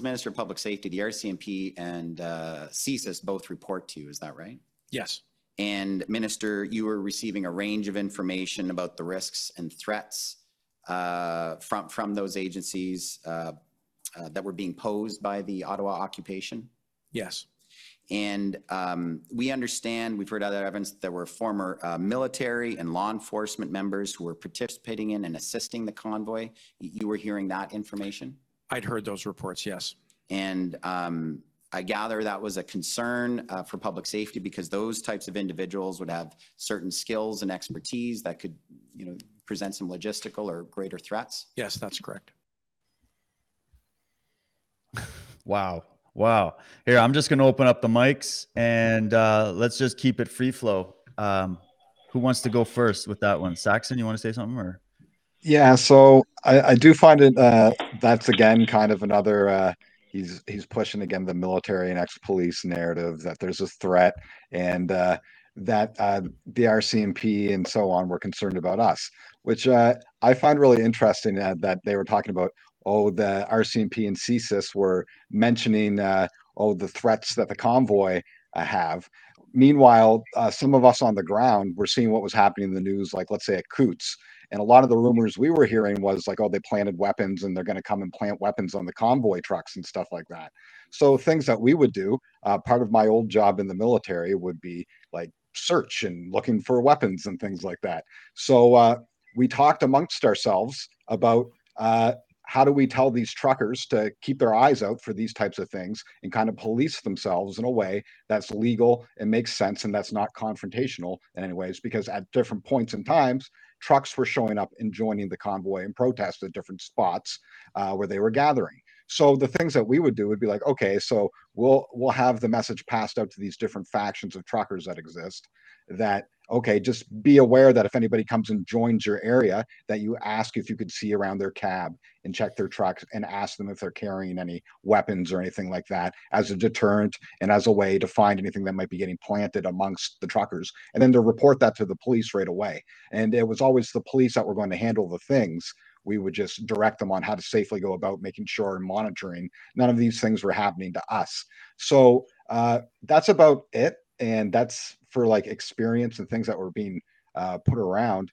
Minister of Public Safety, the RCMP and uh, CSIS both report to you, is that right? Yes. And Minister, you were receiving a range of information about the risks and threats uh, from, from those agencies uh, uh, that were being posed by the Ottawa occupation? Yes. And um, we understand, we've heard other evidence, that there were former uh, military and law enforcement members who were participating in and assisting the convoy. You were hearing that information? I'd heard those reports, yes. And um, I gather that was a concern uh, for public safety because those types of individuals would have certain skills and expertise that could, you know, present some logistical or greater threats. Yes, that's correct. Wow. Wow. Here, I'm just going to open up the mics and uh, let's just keep it free flow. Um, who wants to go first with that one? Saxon, you want to say something or? Yeah, so I, I do find it uh, that's again kind of another uh, he's he's pushing again the military and ex-police narrative that there's a threat and uh, that uh, the RCMP and so on were concerned about us, which uh, I find really interesting uh, that they were talking about. Oh, the RCMP and CSIS were mentioning uh, oh the threats that the convoy uh, have. Meanwhile, uh, some of us on the ground were seeing what was happening in the news, like let's say at Coutts, and a lot of the rumors we were hearing was like, oh, they planted weapons and they're going to come and plant weapons on the convoy trucks and stuff like that. So things that we would do, uh, part of my old job in the military would be like search and looking for weapons and things like that. So uh, we talked amongst ourselves about uh, how do we tell these truckers to keep their eyes out for these types of things and kind of police themselves in a way that's legal and makes sense and that's not confrontational in any ways because at different points in times trucks were showing up and joining the convoy and protest at different spots uh, where they were gathering. So the things that we would do would be like okay so we'll we'll have the message passed out to these different factions of truckers that exist that okay just be aware that if anybody comes and joins your area that you ask if you could see around their cab and check their trucks and ask them if they're carrying any weapons or anything like that as a deterrent and as a way to find anything that might be getting planted amongst the truckers and then to report that to the police right away. And it was always the police that were going to handle the things. We would just direct them on how to safely go about making sure and monitoring none of these things were happening to us. So uh, that's about it. And that's for like experience and things that were being uh, put around.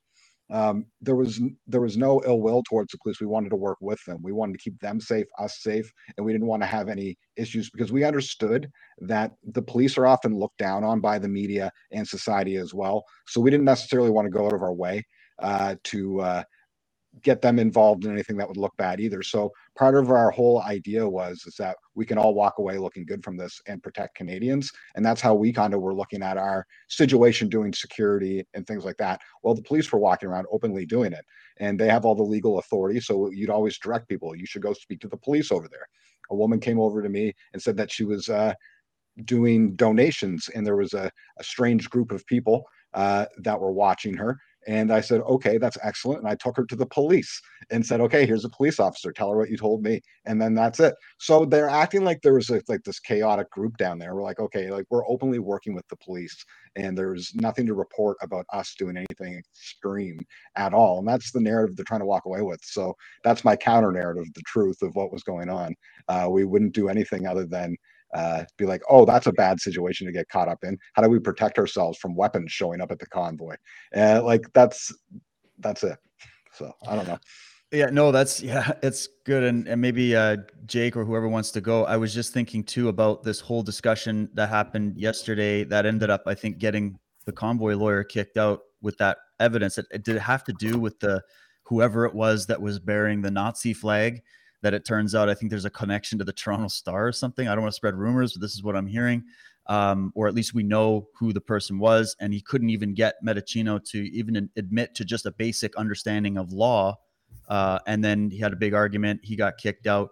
Um, there was there was no ill will towards the police. We wanted to work with them. We wanted to keep them safe, us safe, and we didn't want to have any issues because we understood that the police are often looked down on by the media and society as well. So we didn't necessarily want to go out of our way uh, to uh, get them involved in anything that would look bad either. So part of our whole idea was is that we can all walk away looking good from this and protect Canadians. And that's how we kind of were looking at our situation doing security and things like that. Well, the police were walking around openly doing it and they have all the legal authority. So you'd always direct people, you should go speak to the police over there. A woman came over to me and said that she was uh, doing donations and there was a, a strange group of people uh, that were watching her and I said, okay, that's excellent. And I took her to the police and said, okay, here's a police officer. Tell her what you told me. And then that's it. So they're acting like there was a, like this chaotic group down there. We're like, okay, like we're openly working with the police and there's nothing to report about us doing anything extreme at all. And that's the narrative they're trying to walk away with. So that's my counter narrative, the truth of what was going on. Uh, we wouldn't do anything other than uh, be like, oh, that's a bad situation to get caught up in. How do we protect ourselves from weapons showing up at the convoy? And like that's that's it. So I don't know. Yeah, no, that's yeah, it's good. And and maybe uh Jake or whoever wants to go. I was just thinking too about this whole discussion that happened yesterday that ended up, I think, getting the convoy lawyer kicked out with that evidence. It, it did it have to do with the whoever it was that was bearing the Nazi flag that it turns out I think there's a connection to the Toronto Star or something. I don't want to spread rumors, but this is what I'm hearing. Um, or at least we know who the person was, and he couldn't even get Mendicino to even admit to just a basic understanding of law. Uh, and then he had a big argument. He got kicked out.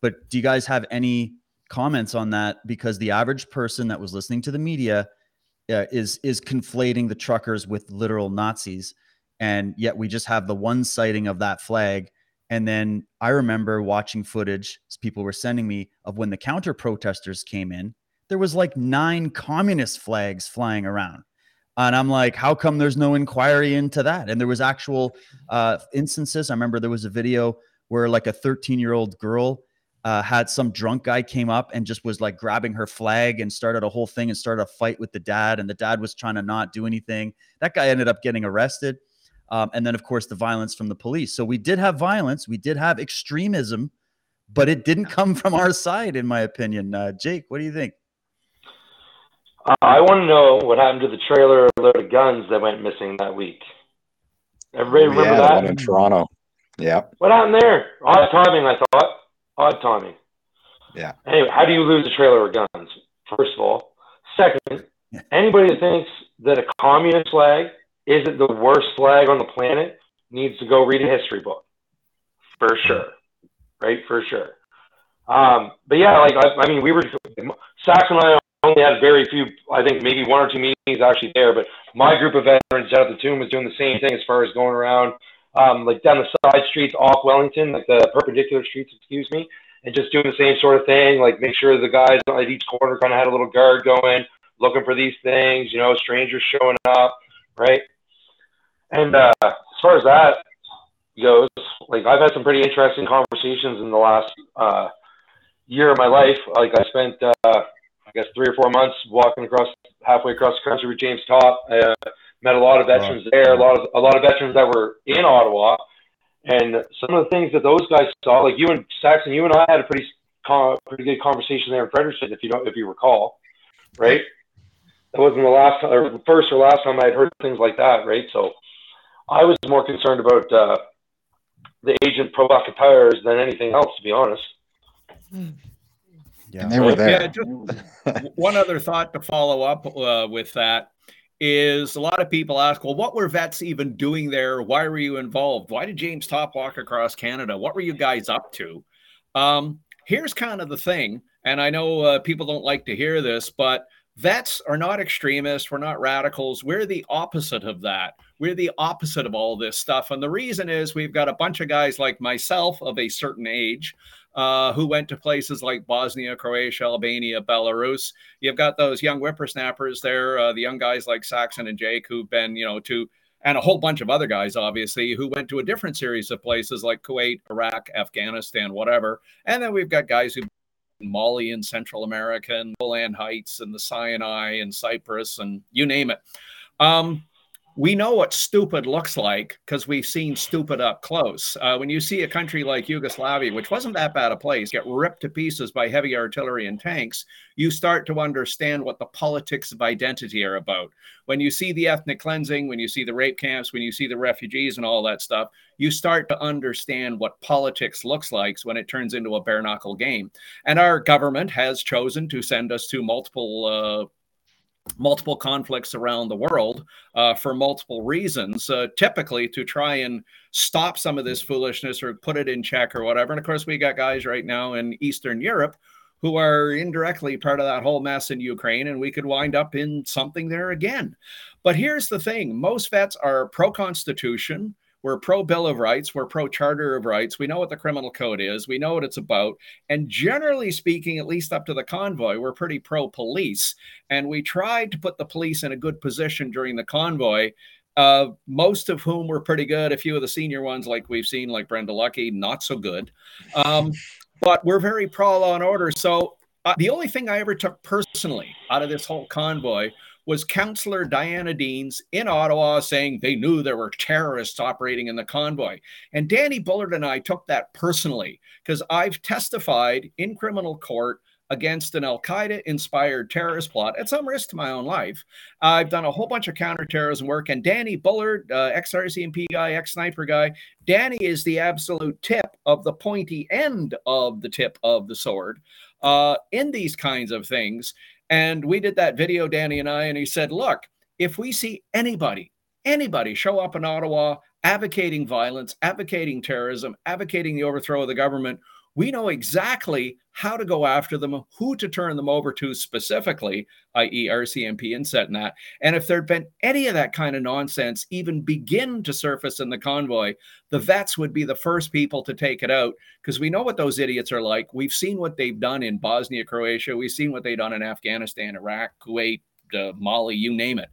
But do you guys have any comments on that? Because the average person that was listening to the media uh, is is conflating the truckers with literal Nazis, and yet we just have the one sighting of that flag and then I remember watching footage people were sending me of when the counter protesters came in. There was like nine communist flags flying around. And I'm like, how come there's no inquiry into that? And there was actual uh, instances. I remember there was a video where like a 13 year old girl uh, had some drunk guy came up and just was like grabbing her flag and started a whole thing and started a fight with the dad. And the dad was trying to not do anything. That guy ended up getting arrested. Um, and then, of course, the violence from the police. So we did have violence, we did have extremism, but it didn't come from our side, in my opinion. Uh, Jake, what do you think? Uh, I want to know what happened to the trailer load of guns that went missing that week. Everybody oh, remember yeah, that? one in Toronto. Yeah. What happened there? Odd timing, I thought. Odd timing. Yeah. Anyway, how do you lose a trailer of guns? First of all. Second, anybody that thinks that a communist flag isn't the worst flag on the planet? Needs to go read a history book. For sure. Right? For sure. Um, but yeah like I, I, mean we were saxon and i only had very few i think maybe one or two meetings actually there but my group of veterans down at the tomb was doing the same thing as far as going around um, like down the side streets off Wellington, like the perpendicular streets, excuse me, and just doing the same sort of thing, like make sure the guys at each corner kind of had a little guard going, looking for these things, you know, strangers showing up, right? And uh, as far as that goes, like I've had some pretty interesting conversations in the last uh, year of my life. Like I spent, uh, I guess, three or four months walking across halfway across the country with James Topp. I uh, met a lot of veterans wow. there, a lot of a lot of veterans that were in Ottawa, and some of the things that those guys saw, like you and Saxon, you and I had a pretty pretty good conversation there in Fredericton, if you don't if you recall, right? That wasn't the last or first or last time I had heard things like that, right? So I was more concerned about uh, the agent provocateurs than anything else, to be honest. Yeah, and they were there. Yeah, just one other thought to follow up uh, with that is a lot of people ask, well, what were vets even doing there? Why were you involved? Why did James Topp walk across Canada? What were you guys up to? Um, here's kind of the thing, and I know uh, people don't like to hear this, but vets are not extremists. We're not radicals. We're the opposite of that. We're the opposite of all this stuff. And the reason is we've got a bunch of guys like myself of a certain age uh, who went to places like Bosnia, Croatia, Albania, Belarus. You've got those young whippersnappers there, uh, the young guys like Saxon and Jake who've been, you know, to and a whole bunch of other guys, obviously, who went to a different series of places like Kuwait, Iraq, Afghanistan, whatever. And then we've got guys who Mali and Central America and Golan Heights and the Sinai and Cyprus and you name it. Um, we know what stupid looks like because we've seen stupid up close. Uh, when you see a country like Yugoslavia, which wasn't that bad a place, get ripped to pieces by heavy artillery and tanks, you start to understand what the politics of identity are about. When you see the ethnic cleansing, when you see the rape camps, when you see the refugees and all that stuff, you start to understand what politics looks like when it turns into a bare knuckle game. And our government has chosen to send us to multiple. Uh, multiple conflicts around the world uh, for multiple reasons, uh, typically to try and stop some of this foolishness or put it in check or whatever. And of course, we got guys right now in Eastern Europe who are indirectly part of that whole mess in Ukraine, and we could wind up in something there again. But here's the thing most vets are pro Constitution. We're pro Bill of Rights. We're pro Charter of Rights. We know what the criminal code is. We know what it's about. And generally speaking, at least up to the convoy, we're pretty pro police. And we tried to put the police in a good position during the convoy. Uh, most of whom were pretty good. A few of the senior ones, like we've seen, like Brenda Lucki, not so good. Um, but we're very pro law and order. So uh, the only thing I ever took personally out of this whole convoy was Councillor Diana Deans in Ottawa saying they knew there were terrorists operating in the convoy. And Danny Bulford and I took that personally because I've testified in criminal court against an Al Qaeda inspired terrorist plot at some risk to my own life. I've done a whole bunch of counterterrorism work, and Danny Bulford, uh, ex RCMP guy, ex sniper guy, Danny is the absolute tip of the pointy end of the tip of the sword uh, in these kinds of things. And we did that video, Danny and I, and he said, look, if we see anybody, anybody show up in Ottawa advocating violence, advocating terrorism, advocating the overthrow of the government, we know exactly how to go after them, who to turn them over to specifically, i.e., RCMP and CETNAT. And if there'd been any of that kind of nonsense even begin to surface in the convoy, the vets would be the first people to take it out because we know what those idiots are like. We've seen what they've done in Bosnia, Croatia. We've seen what they've done in Afghanistan, Iraq, Kuwait, uh, Mali, you name it.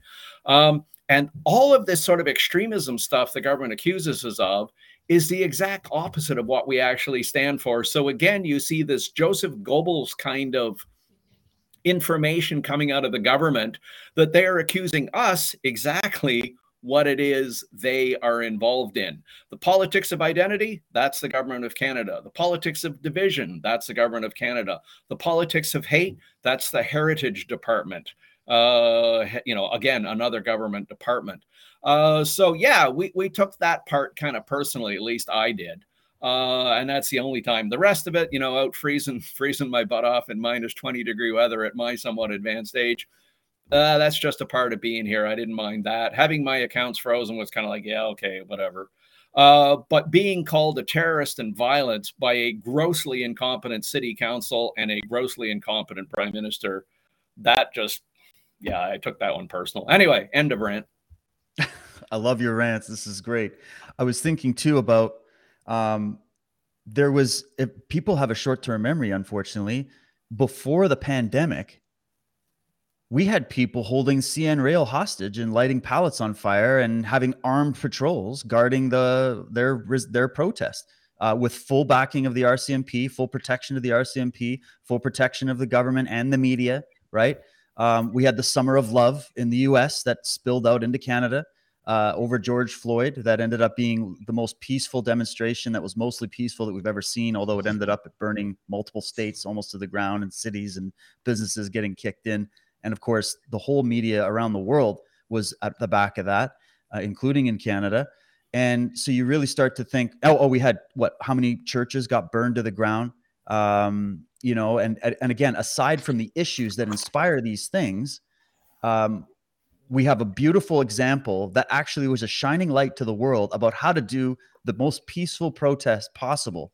Um, and all of this sort of extremism stuff the government accuses us of is the exact opposite of what we actually stand for. So again, you see this Joseph Goebbels kind of information coming out of the government that they are accusing us exactly what it is they are involved in. The politics of identity, that's the government of Canada. The politics of division, that's the government of Canada. The politics of hate, that's the Heritage Department. Uh, you know, again, another government department. Uh, so yeah, we, we took that part kind of personally, at least I did. Uh, and that's the only time. The rest of it, you know, out freezing, freezing my butt off in minus 20 degree weather at my somewhat advanced age. Uh, that's just a part of being here. I didn't mind that. Having my accounts frozen was kind of like, yeah, okay, whatever. Uh, but being called a terrorist and violent by a grossly incompetent city council and a grossly incompetent prime minister, that just, yeah, I took that one personal. Anyway, end of rant. I love your rants. This is great. I was thinking too about um, there was people have a short-term memory, unfortunately. Before the pandemic, we had people holding CN Rail hostage and lighting pallets on fire and having armed patrols guarding the their their protest uh, with full backing of the RCMP, full protection of the RCMP, full protection of the government and the media. Right? Um, we had the Summer of Love in the U.S. that spilled out into Canada. Uh, over George Floyd, that ended up being the most peaceful demonstration that was mostly peaceful that we've ever seen, although it ended up burning multiple states almost to the ground and cities and businesses getting kicked in. And of course, the whole media around the world was at the back of that, uh, including in Canada. And so you really start to think, oh, oh, we had what? How many churches got burned to the ground? Um, you know, and and again, aside from the issues that inspire these things, um, we have a beautiful example that actually was a shining light to the world about how to do the most peaceful protest possible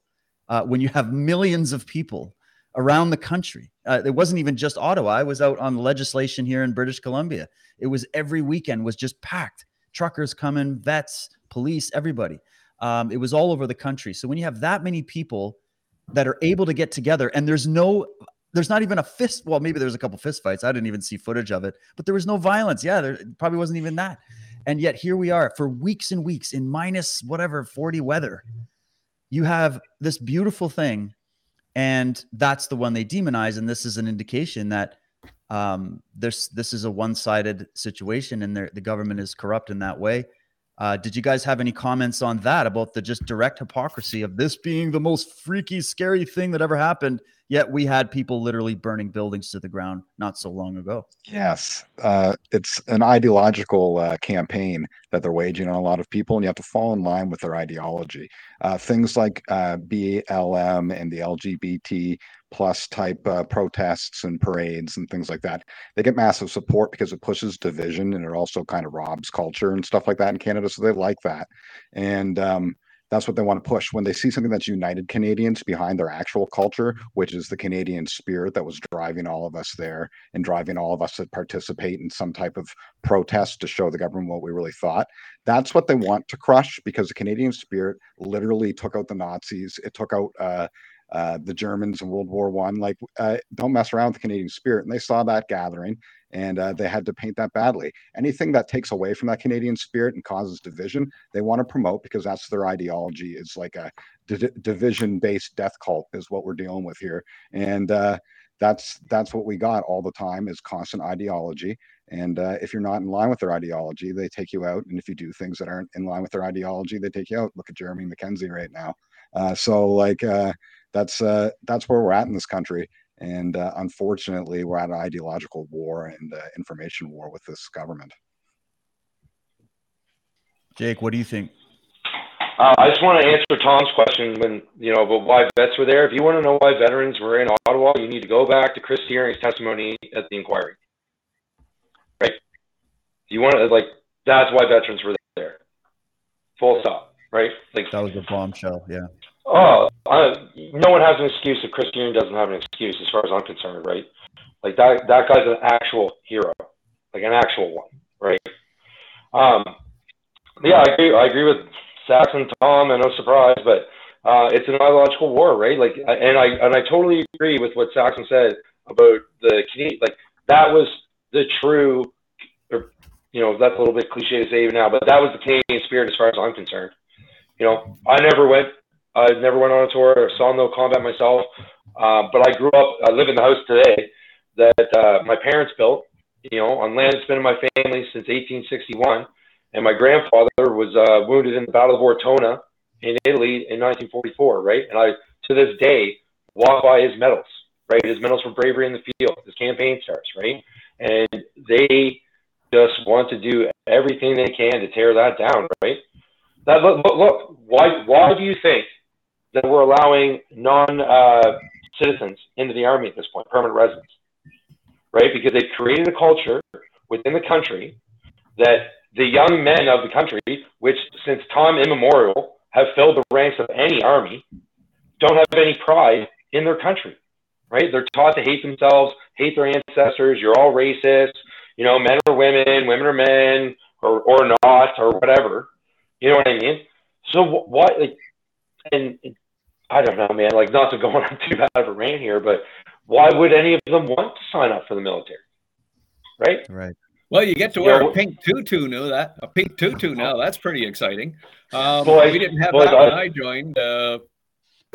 uh, when you have millions of people around the country. Uh, it wasn't even just Ottawa. I was out on the legislation here in British Columbia. It was every weekend was just packed. Truckers coming, vets, police, everybody. Um, it was all over the country. So when you have that many people that are able to get together, and there's no, there's not even a fist. Well, maybe there's a couple fist fights. I didn't even see footage of it, but there was no violence. Yeah, there probably wasn't even that. And yet here we are for weeks and weeks in minus whatever 40 weather. You have this beautiful thing and that's the one they demonize and this is an indication that um, this this is a one-sided situation and the government is corrupt in that way uh, did you guys have any comments on that about the just direct hypocrisy of this being the most freaky, scary thing that ever happened? Yet we had people literally burning buildings to the ground not so long ago. Yes, uh, it's an ideological uh, campaign that they're waging on a lot of people, and you have to fall in line with their ideology. Uh, things like uh, BLM and the LGBT plus type uh, protests and parades and things like that. They get massive support because it pushes division and it also kind of robs culture and stuff like that in Canada. So they like that. And um, that's what they want to push when they see something that's united Canadians behind their actual culture, which is the Canadian spirit that was driving all of us there and driving all of us to participate in some type of protest to show the government what we really thought. That's what they want to crush because the Canadian spirit literally took out the Nazis. It took out uh, uh, the Germans in World War One. Like, uh, don't mess around with the Canadian spirit. And they saw that gathering, and uh, they had to paint that badly. Anything that takes away from that Canadian spirit and causes division, they want to promote because that's their ideology. It's like a d- division-based death cult is what we're dealing with here, and uh, that's that's what we got all the time is constant ideology. And uh, if you're not in line with their ideology, they take you out. And if you do things that aren't in line with their ideology, they take you out. Look at Jeremy MacKenzie right now. Uh, so like uh, that's uh, that's where we're at in this country. And uh, unfortunately, we're at an ideological war and uh, information war with this government. Jake, what do you think? Uh, I just want to answer Tom's question when you know about why vets were there. If you want to know why veterans were in Ottawa, you need to go back to Chris Deering's testimony at the inquiry. Right? You want to like that's why veterans were there. Full stop. Right? Like that was a bombshell. Yeah. Oh, I, no one has an excuse if Chris Deering doesn't have an excuse, as far as I'm concerned, right? Like that, that guy's an actual hero, like an actual one, right? Um, yeah, I agree. I agree with Saxon, Tom, and no surprise, but uh, it's an ideological war, right? Like, and I and I totally agree with what Saxon said about the Canadian. Like, that was the true, or you know, that's a little bit cliche to say even now, but that was the Canadian spirit, as far as I'm concerned. You know, I never went I never went on a tour or saw no combat myself, uh, but I grew up. I live in the house today that uh, my parents built. You know, on land that's been in my family since 1861, and my grandfather was uh, wounded in the Battle of Ortona in Italy in 1944. Right, and I to this day walk by his medals. Right, his medals for bravery in the field, his campaign stars. Right, and they just want to do everything they can to tear that down. Right. Look, look, look why why do you think that we're allowing non uh, citizens into the army at this point, permanent residents, right? Because they've created a culture within the country that the young men of the country, which since time immemorial have filled the ranks of any army, don't have any pride in their country, right? They're taught to hate themselves, hate their ancestors. You're all racist. You know, men are women, women are men. or or not or whatever. You know what I mean? So why? Like, and I don't know, man. Like, not to go on too bad of a rant here, but why would any of them want to sign up for the military? Right. Right. Well, you get to wear a pink tutu now. That a pink tutu now. That's pretty exciting. Um, Boys, we didn't have boys, that when I- I joined. Uh,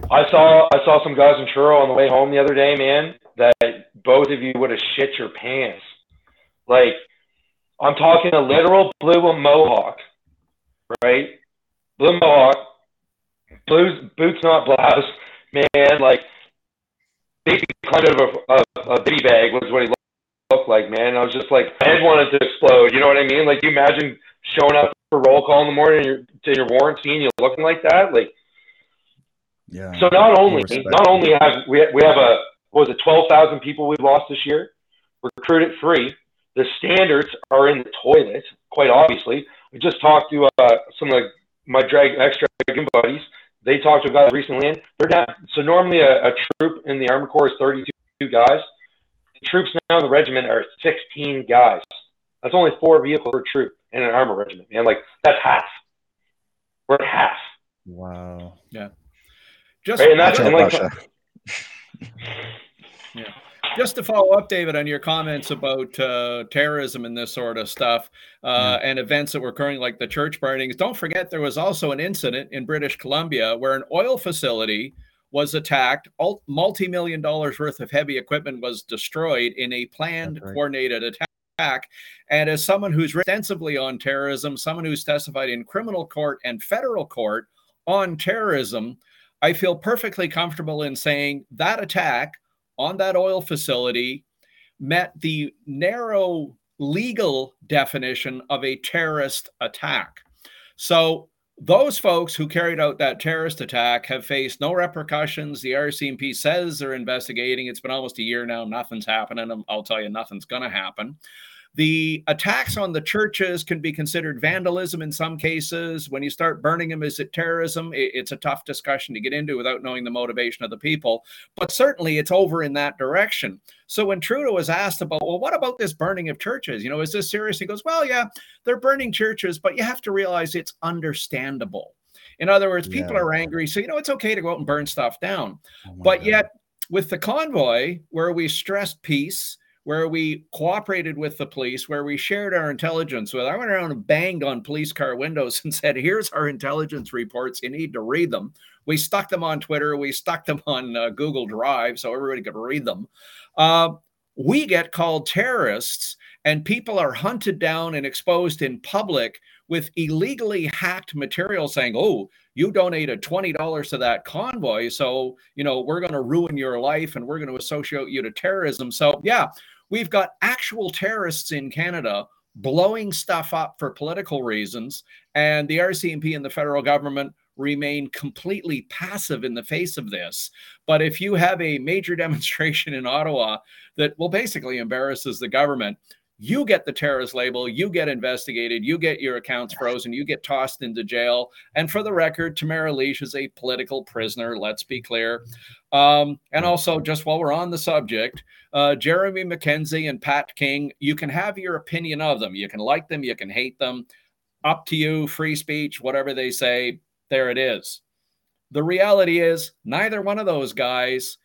I saw I saw some guys in Truro on the way home the other day, man. That both of you would have shit your pants. Like, I'm talking a literal blue mohawk, right? Blue mohawk, blues boots not blouse, man. Like, basically kind of a, a, a bitty bag was what he looked, like, man. I was just like, my head wanted to explode. You know what I mean? Like, you imagine showing up for roll call in the morning and you're, to your warrant seeing you looking like that, like. Yeah. So not only not only have we we have a what was it twelve thousand people we've lost this year, recruited free. The standards are in the toilet, quite obviously. We just talked to uh, some of my drag extra dragoon buddies. They talked to a guy recently, and they're down. So normally a, a troop in the Army Corps is thirty-two guys. The troops now in the regiment are sixteen guys. That's only four vehicles per troop in an armor regiment, man. Like that's half. We're at half. Wow. Yeah. Just Right, and that's- Watch and like- Russia. just to follow up, David, on your comments about uh, terrorism and this sort of stuff, uh, and events that were occurring, like the church burnings. Don't forget, there was also an incident in British Columbia where an oil facility was attacked. All, multi-million dollars worth of heavy equipment was destroyed in a planned, right. coordinated attack. And as someone who's extensively on terrorism, someone who's testified in criminal court and federal court on terrorism, I feel perfectly comfortable in saying that attack on that oil facility met the narrow legal definition of a terrorist attack. So those folks who carried out that terrorist attack have faced no repercussions. The RCMP says they're investigating. It's been almost a year now. Nothing's happening. I'll tell you, nothing's going to happen. The attacks on the churches can be considered vandalism in some cases. When you start burning them, is it terrorism? It's a tough discussion to get into without knowing the motivation of the people. But certainly it's over in that direction. So when Trudeau was asked about, well, what about this burning of churches? You know, is this serious? He goes, well, yeah, they're burning churches, but you have to realize it's understandable. In other words, people Yeah. are angry. So, you know, it's okay to go out and burn stuff down. Oh But God. yet, with the convoy, where we stressed peace, where we cooperated with the police, where we shared our intelligence with, I went around and banged on police car windows and said, Here's our intelligence reports. You need to read them. We stuck them on Twitter, we stuck them on uh, Google Drive so everybody could read them. Uh, we get called terrorists, and people are hunted down and exposed in public with illegally hacked material saying, Oh, you donated $20 to that convoy so you know we're going to ruin your life and we're going to associate you to terrorism. So yeah we've got actual terrorists in canada blowing stuff up for political reasons and the rcmp and the federal government remain completely passive in the face of this. But if you have a major demonstration in ottawa that well basically embarrasses the government you get the terrorist label, you get investigated, you get your accounts frozen, you get tossed into jail. And for the record, Tamara Lich is a political prisoner, let's be clear. Um, and also, just while we're on the subject, uh, Jeremy MacKenzie and Pat King, you can have your opinion of them. You can like them, you can hate them. Up to you, free speech, whatever they say, there it is. The reality is, neither one of those guys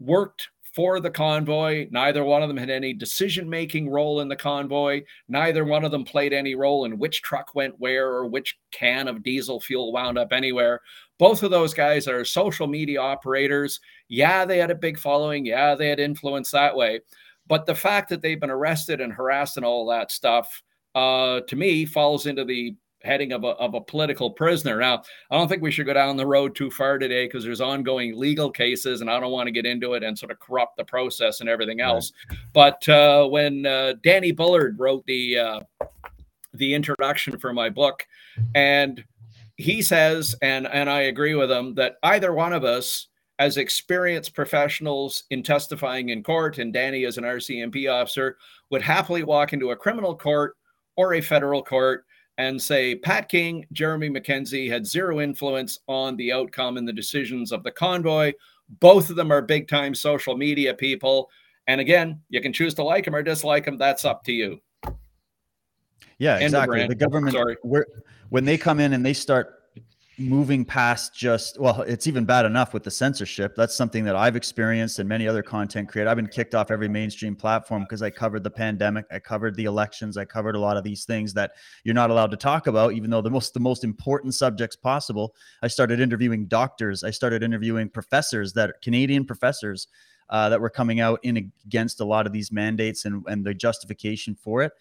worked for the convoy. Neither one of them had any decision making role in the convoy. Neither one of them played any role in which truck went where or which can of diesel fuel wound up anywhere. Both of those guys are social media operators. Yeah, they had a big following. Yeah, they had influence that way. But the fact that they've been arrested and harassed and all that stuff, uh, to me, falls into the heading of a, of a political prisoner. Now, I don't think we should go down the road too far today because there's ongoing legal cases, and I don't want to get into it and sort of corrupt the process and everything else. But uh, when uh, Danny Bulford wrote the uh, the introduction for my book, and he says, and and I agree with him that either one of us, as experienced professionals in testifying in court, and Danny as an RCMP officer, would happily walk into a criminal court or a federal court and say Pat King, Jeremy MacKenzie had zero influence on the outcome and the decisions of the convoy. Both of them are big time social media people. And again, you can choose to like them or dislike them. That's up to you. Yeah, exactly. The government, Sorry. when they come in and they start moving past just well, it's even bad enough with the censorship. That's something that I've experienced and many other content creators. I've been kicked off every mainstream platform because I covered the pandemic, I covered the elections, I covered a lot of these things that you're not allowed to talk about, even though the most the most important subjects possible. I started interviewing doctors, I started interviewing professors that Canadian professors uh, that were coming out in against a lot of these mandates and and the justification for it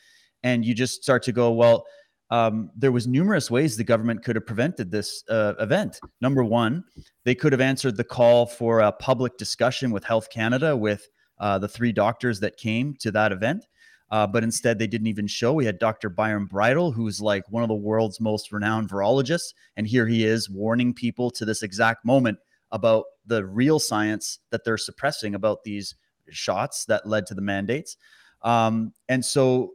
and you just start to go well um, there was numerous ways the government could have prevented this uh, event. Number one they could have answered the call for a public discussion with health canada with uh, the three doctors that came to that event. Uh, but instead they didn't even show. We had dr byron bridle who's like one of the world's most renowned virologists and here he is warning people to this exact moment about the real science that they're suppressing about these shots that led to the mandates. Um, and so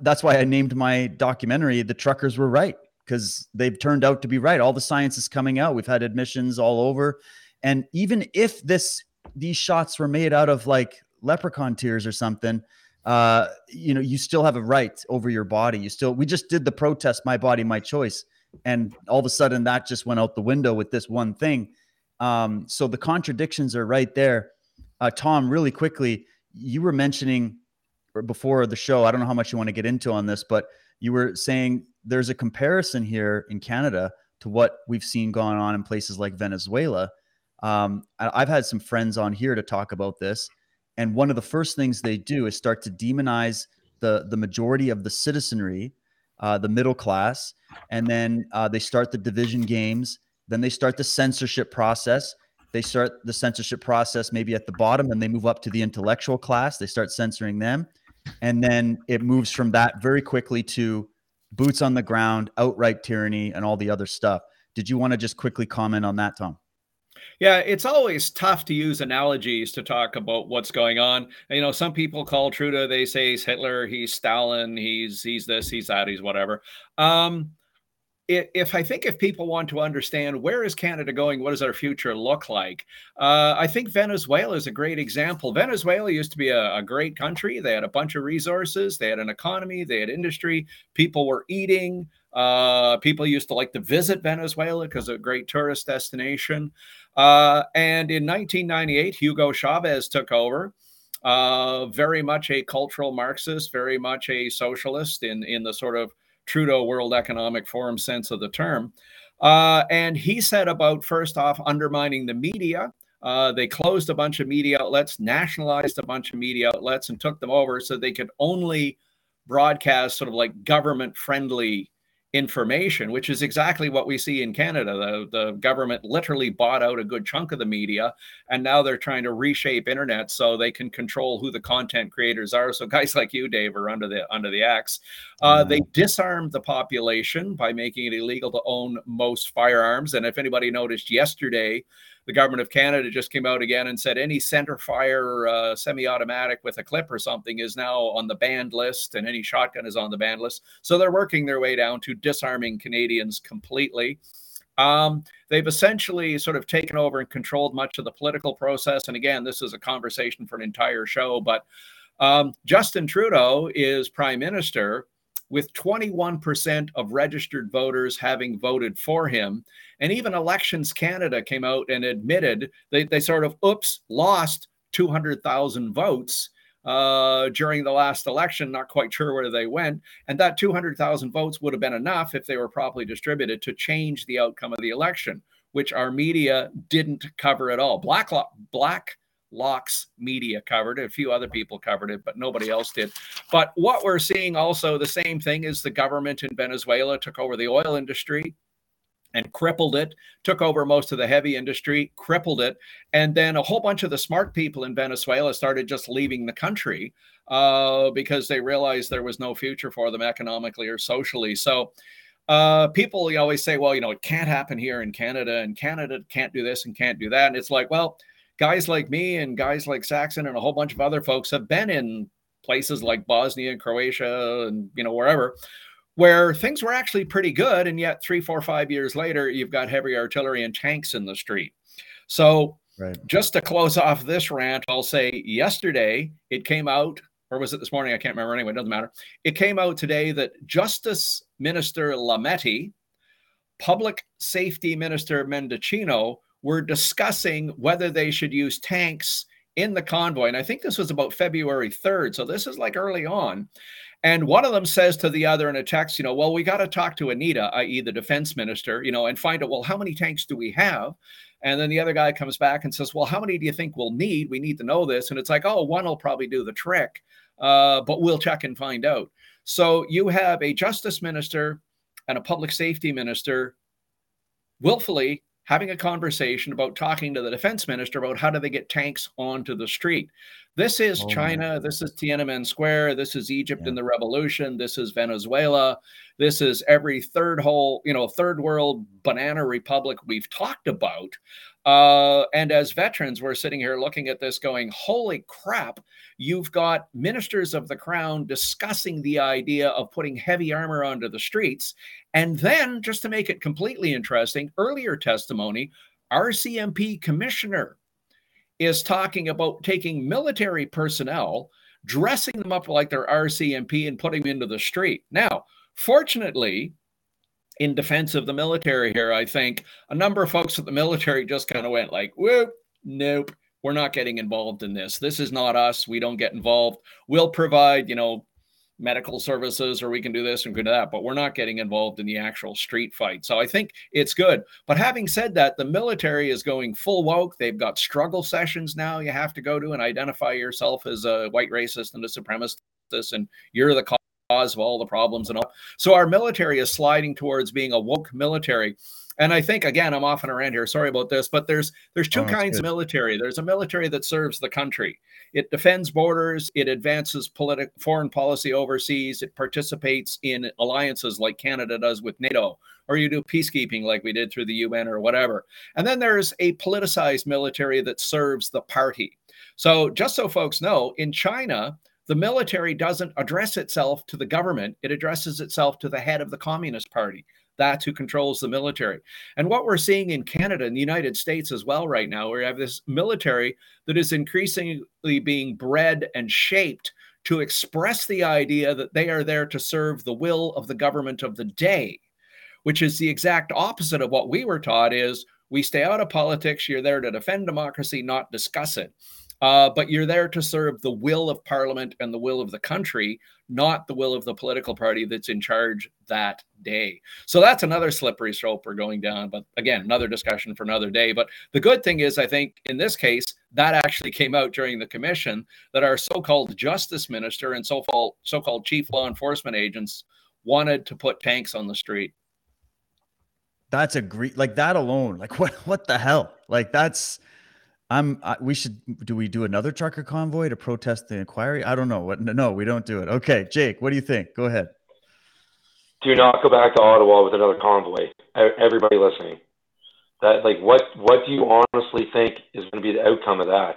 that's why I named my documentary "The Truckers Were Right" because they've turned out to be right. All the science is coming out. We've had admissions all over, and even if this these shots were made out of like leprechaun tears or something, uh, you know, you still have a right over your body. You still. We just did the protest, "My Body, My Choice," and all of a sudden that just went out the window with this one thing. Um, so the contradictions are right there. Uh, Tom, really quickly, you were mentioning before the show. I don't know how much you want to get into on this, but you were saying there's a comparison here in Canada to what we've seen going on in places like Venezuela. Um, I've had some friends on here to talk about this, and one of the first things they do is start to demonize the the majority of the citizenry, uh, the middle class, and then uh, they start the division games. Then they start the censorship process. They start the censorship process maybe at the bottom, and they move up to the intellectual class. They start censoring them and then it moves from that very quickly to boots on the ground, outright tyranny, and all the other stuff. Did you want to just quickly comment on that, Tom? Yeah, it's always tough to use analogies to talk about what's going on. You know, some people call Trudeau, they say he's Hitler, he's Stalin, he's he's this, he's that, he's whatever. Um, if I think if people want to understand where is Canada going, what does our future look like? Uh, I think Venezuela is a great example. Venezuela used to be a, a great country. They had a bunch of resources, they had an economy, they had industry, people were eating. Uh, people used to like to visit Venezuela because a great tourist destination. Uh, and in 1998, Hugo Chavez took over. Uh, very much a cultural Marxist, very much a socialist in in the sort of Trudeau World Economic Forum sense of the term. Uh, and he said about first off undermining the media. Uh, they closed a bunch of media outlets, nationalized a bunch of media outlets, and took them over so they could only broadcast sort of like government friendly information, which is exactly what we see in Canada. The, the government literally bought out a good chunk of the media, and now they're trying to reshape internet so they can control who the content creators are. So guys like you, Dave, are under the under the axe. Uh, they disarmed the population by making it illegal to own most firearms. And if anybody noticed yesterday, the government of Canada just came out again and said any center fire uh, semi automatic with a clip or something is now on the banned list, and any shotgun is on the banned list. So they're working their way down to disarming Canadians completely. Um, they've essentially sort of taken over and controlled much of the political process. And again, this is a conversation for an entire show, but um, Justin Trudeau is prime minister with 21% of registered voters having voted for him. And even Elections Canada came out and admitted they, they sort of, oops, lost 200,000 votes uh, during the last election. Not quite sure where they went. And that 200,000 votes would have been enough if they were properly distributed to change the outcome of the election, which our media didn't cover at all. Black, Black Locks media covered it. A few other people covered it, but nobody else did. But what we're seeing also the same thing is the government in Venezuela took over the oil industry and crippled it, took over most of the heavy industry, crippled it. And then a whole bunch of the smart people in Venezuela started just leaving the country uh, because they realized there was no future for them economically or socially. So uh, people you always say, well, you know, it can't happen here in Canada, and Canada can't do this and can't do that. And it's like, well, guys like me and guys like Saxon and a whole bunch of other folks have been in places like Bosnia and Croatia and you know wherever where things were actually pretty good and yet three, four, five years later you've got heavy artillery and tanks in the street. So Right. just to close off this rant I'll say yesterday it came out or was it this morning? I can't remember. Anyway, it doesn't matter. It came out today that Justice Minister Lametti, Public Safety Minister Mendicino were discussing whether they should use tanks in the convoy. And I think this was about February 3rd. So this is like early on. And one of them says to the other in a text, you know, well, we got to talk to Anita, i.e., the defense minister, you know, and find out, well, how many tanks do we have? And then the other guy comes back and says, well, how many do you think we'll need? We need to know this. And it's like, oh, one will probably do the trick, uh, but we'll check and find out. So you have a justice minister and a public safety minister willfully having a conversation about talking to the defense minister about how do they get tanks onto the street. This is oh, China. This is Tiananmen Square. This is Egypt yeah. in the revolution. This is Venezuela. This is every third whole, you know, third world banana republic we've talked about. Uh, and as veterans, we're sitting here looking at this going, holy crap, you've got ministers of the crown discussing the idea of putting heavy armor onto the streets. And then, just to make it completely interesting, earlier testimony, RCMP commissioner is talking about taking military personnel, dressing them up like they're RCMP, and putting them into the street. Now, fortunately, in defense of the military here, I think a number of folks at the military just kind of went like, whoop, nope, we're not getting involved in this. This is not us. We don't get involved. We'll provide, you know, medical services or we can do this and do that, but we're not getting involved in the actual street fight. So I think it's good. But having said that, the military is going full woke. They've got struggle sessions now you have to go to and identify yourself as a white racist and a supremacist, and you're the cause of all the problems and all. So our military is sliding towards being a woke military. And I think again, I'm often around here. Sorry about this, but there's there's two oh, kinds good. of military. There's a military that serves the country. It defends borders. It advances political foreign policy overseas. It participates in alliances like Canada does with NATO, or you do peacekeeping like we did through the UN or whatever. And then there's a politicized military that serves the party. So just so folks know, in China, the military doesn't address itself to the government, it addresses itself to the head of the Communist Party. That's who controls the military. And what we're seeing in Canada and the United States as well right now, we have this military that is increasingly being bred and shaped to express the idea that they are there to serve the will of the government of the day, which is the exact opposite of what we were taught is we stay out of politics, you're there to defend democracy, not discuss it. Uh, but you're there to serve the will of Parliament and the will of the country, not the will of the political party that's in charge that day. So that's another slippery slope we're going down. But again, another discussion for another day. But the good thing is, I think in this case, that actually came out during the commission that our so called justice minister and so called chief law enforcement agents wanted to put tanks on the street. That's a great, like that alone. Like, what, what the hell? Like, that's I'm. I, we should. Do we do another trucker convoy to protest the inquiry? I don't know. What? No, we don't do it. Okay, Jake, what do you think? Go ahead. Do not go back to Ottawa with another convoy. Everybody listening, that like what? What do you honestly think is going to be the outcome of that?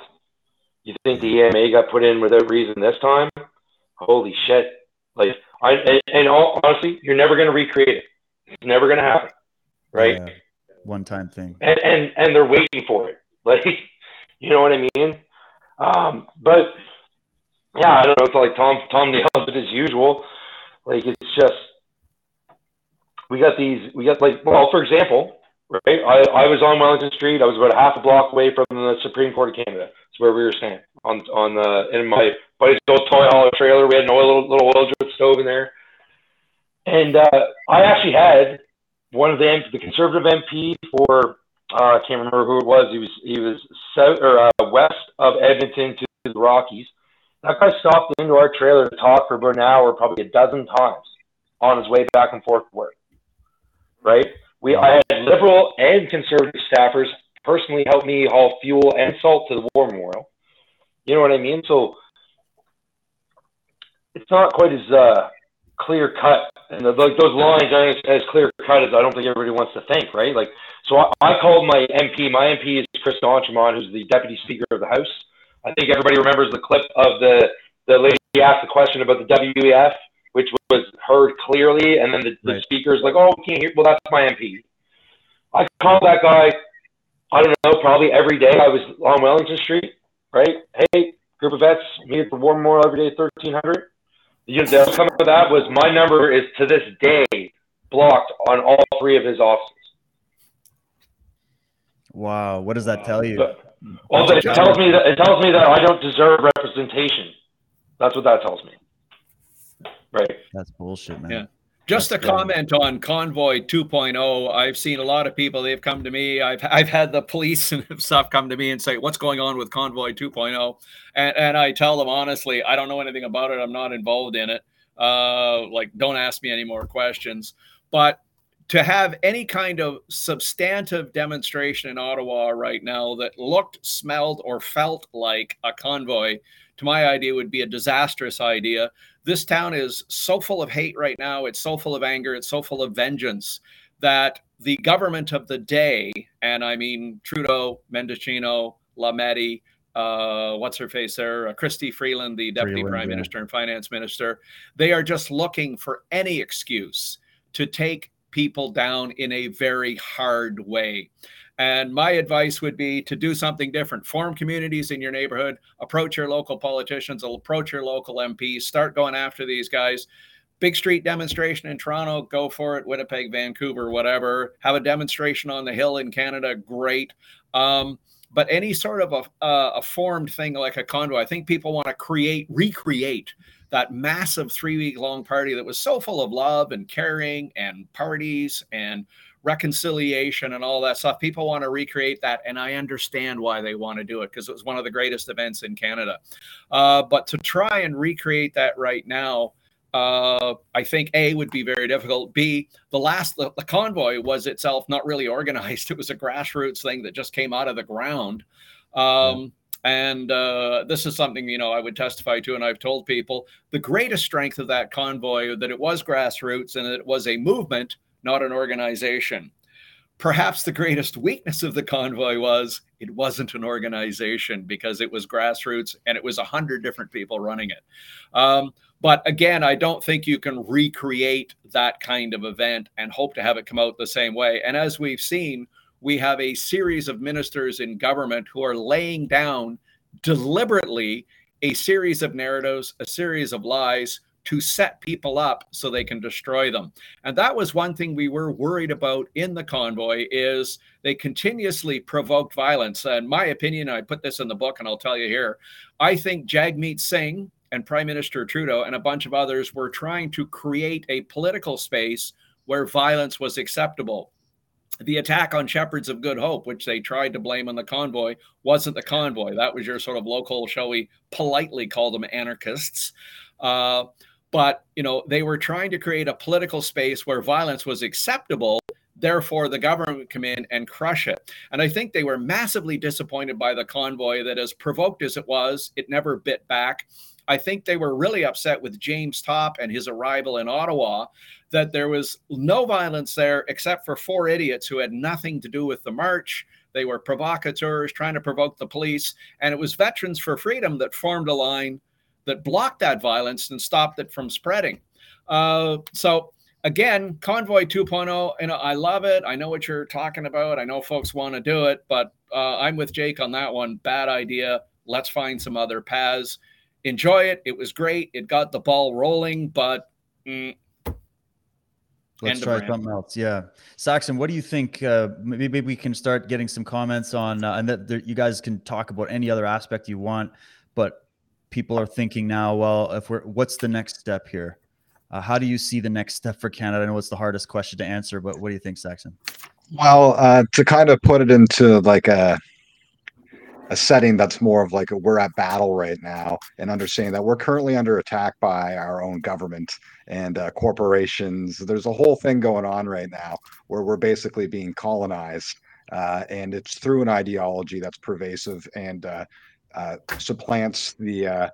You think the EMA got put in without reason this time? Holy shit! Like I and, and all, honestly, you're never going to recreate it. It's never going to happen, right? Yeah, one time thing. And and and they're waiting for it. Like you know what I mean? Um, but yeah, I don't know. It's like Tom Tom nails it as usual. Like it's just we got these. We got like well, for example, right? I, I was on Wellington Street. I was about a half a block away from the Supreme Court of Canada. It's where we were staying on on the in my buddy's old toy hauler trailer. We had an oil little, oil drip stove in there, and uh, I actually had one of the the conservative MP for uh, I can't remember who it was. He was he was south or uh, west of Edmonton to the Rockies. That guy stopped into our trailer to talk for about an hour, probably a dozen times, on his way back and forth to work. Right? We I had liberal and conservative staffers personally help me haul fuel and salt to the war memorial. You know what I mean? So it's not quite as uh, clear cut, and the, like those lines aren't as, as clear cut as I don't think everybody wants to think. Right? Like so I, I called my MP. My MP is Chris d'Entremont, who's the Deputy Speaker of the House. I think everybody remembers the clip of the, the lady asked the question about the WEF, which was heard clearly, and then the, the right. speaker's like, oh, we can't hear. Well, that's my MP. I called that guy, I don't know, probably every day I was on Wellington Street, right? Hey, group of vets meet at the War Memorial every day, 1300. You know, the outcome of that was my number is to this day blocked on all three of his offices. Wow, what does that tell you? But, well, it tells me that it tells me that I don't deserve representation. That's what that tells me. Right. That's bullshit, man. Yeah. Just a comment on Convoy 2.0. I've seen a lot of people. They've come to me. I've I've had the police and stuff come to me and say, "What's going on with Convoy 2.0?" And and I tell them honestly, I don't know anything about it. I'm not involved in it. Uh, like, don't ask me any more questions. But to have any kind of substantive demonstration in Ottawa right now that looked, smelled, or felt like a convoy, to my idea, would be a disastrous idea. This town is so full of hate right now. It's so full of anger. It's so full of vengeance that the government of the day, and I mean Trudeau, Mendicino, Lametti, uh, what's her face there, uh, Chrystia Freeland, the deputy Freeland, prime yeah. minister and finance minister, they are just looking for any excuse to take people down in a very hard way. And my advice would be to do something different. Form communities in your neighborhood, approach your local politicians, approach your local MPs, start going after these guys. Big street demonstration in Toronto, go for it. Winnipeg, Vancouver, whatever. Have a demonstration on the Hill in Canada, great. Um, but any sort of a, a, formed thing like a convoy, I think people want to create, recreate that massive three week long party that was so full of love and caring and parties and reconciliation and all that stuff. People want to recreate that, and I understand why they want to do it because it was one of the greatest events in Canada. Uh, but to try and recreate that right now, uh, I think A would be very difficult. B, the last the, the, convoy was itself not really organized. It was a grassroots thing that just came out of the ground. Um, and uh, this is something, you know, I would testify to, and I've told people the greatest strength of that convoy that it was grassroots and it was a movement, not an organization. Perhaps the greatest weakness of the convoy was it wasn't an organization because it was grassroots and it was a hundred different people running it. Um, but again, I don't think you can recreate that kind of event and hope to have it come out the same way. And as we've seen, we have a series of ministers in government who are laying down deliberately a series of narratives, a series of lies to set people up so they can destroy them. And that was one thing we were worried about in the convoy is they continuously provoked violence. And my opinion, I put this in the book and I'll tell you here, I think Jagmeet Singh and Prime Minister Trudeau and a bunch of others were trying to create a political space where violence was acceptable the attack on Shepherds of Good Hope, which they tried to blame on the convoy, wasn't the convoy. That was your sort of local, shall we politely call them anarchists. Uh, but you know, they were trying to create a political space where violence was acceptable. Therefore, the government would come in and crush it. And I think they were massively disappointed by the convoy that, as provoked as it was, it never bit back. I think they were really upset with James Topp and his arrival in Ottawa that there was no violence there except for four idiots who had nothing to do with the march. They were provocateurs trying to provoke the police. And it was Veterans for Freedom that formed a line that blocked that violence and stopped it from spreading. Uh, so, again, Convoy 2.0, you know, I love it. I know what you're talking about. I know folks want to do it, but uh, I'm with Jake on that one. Bad idea. Let's find some other paths enjoy it. It was great. It got the ball rolling, but mm, let's try something else. Yeah, Saxon, what do you think? Uh, maybe, maybe we can start getting some comments on, uh, and that there, you guys can talk about any other aspect you want. But people are thinking now, well, if we're, what's the next step here? Uh, how do you see the next step for Canada? I know it's the hardest question to answer, but what do you think, Saxon? Well, uh, to kind of put it into like a a setting that's more of like a, we're at battle right now and understanding that we're currently under attack by our own government and uh, corporations there's a whole thing going on right now where we're basically being colonized uh, and it's through an ideology that's pervasive and uh, supplants the uh,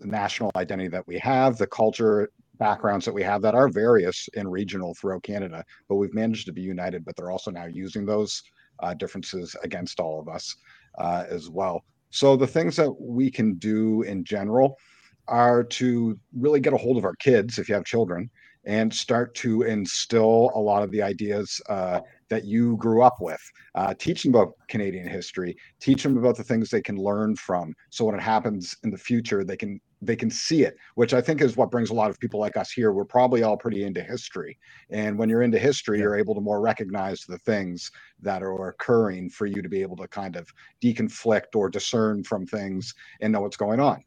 national identity that we have the culture backgrounds that we have that are various and regional throughout canada but we've managed to be united but they're also now using those uh, differences against all of us uh, as well. So the things that we can do in general are to really get a hold of our kids if you have children and start to instill a lot of the ideas uh, that you grew up with. Uh, teach them about Canadian history. Teach them about the things they can learn from. So when it happens in the future, they can they can see it, which I think is what brings a lot of people like us here. We're probably all pretty into history, and when you're into history, you're able to more recognize the things that are occurring for you to be able to kind of deconflict or discern from things and know what's going on.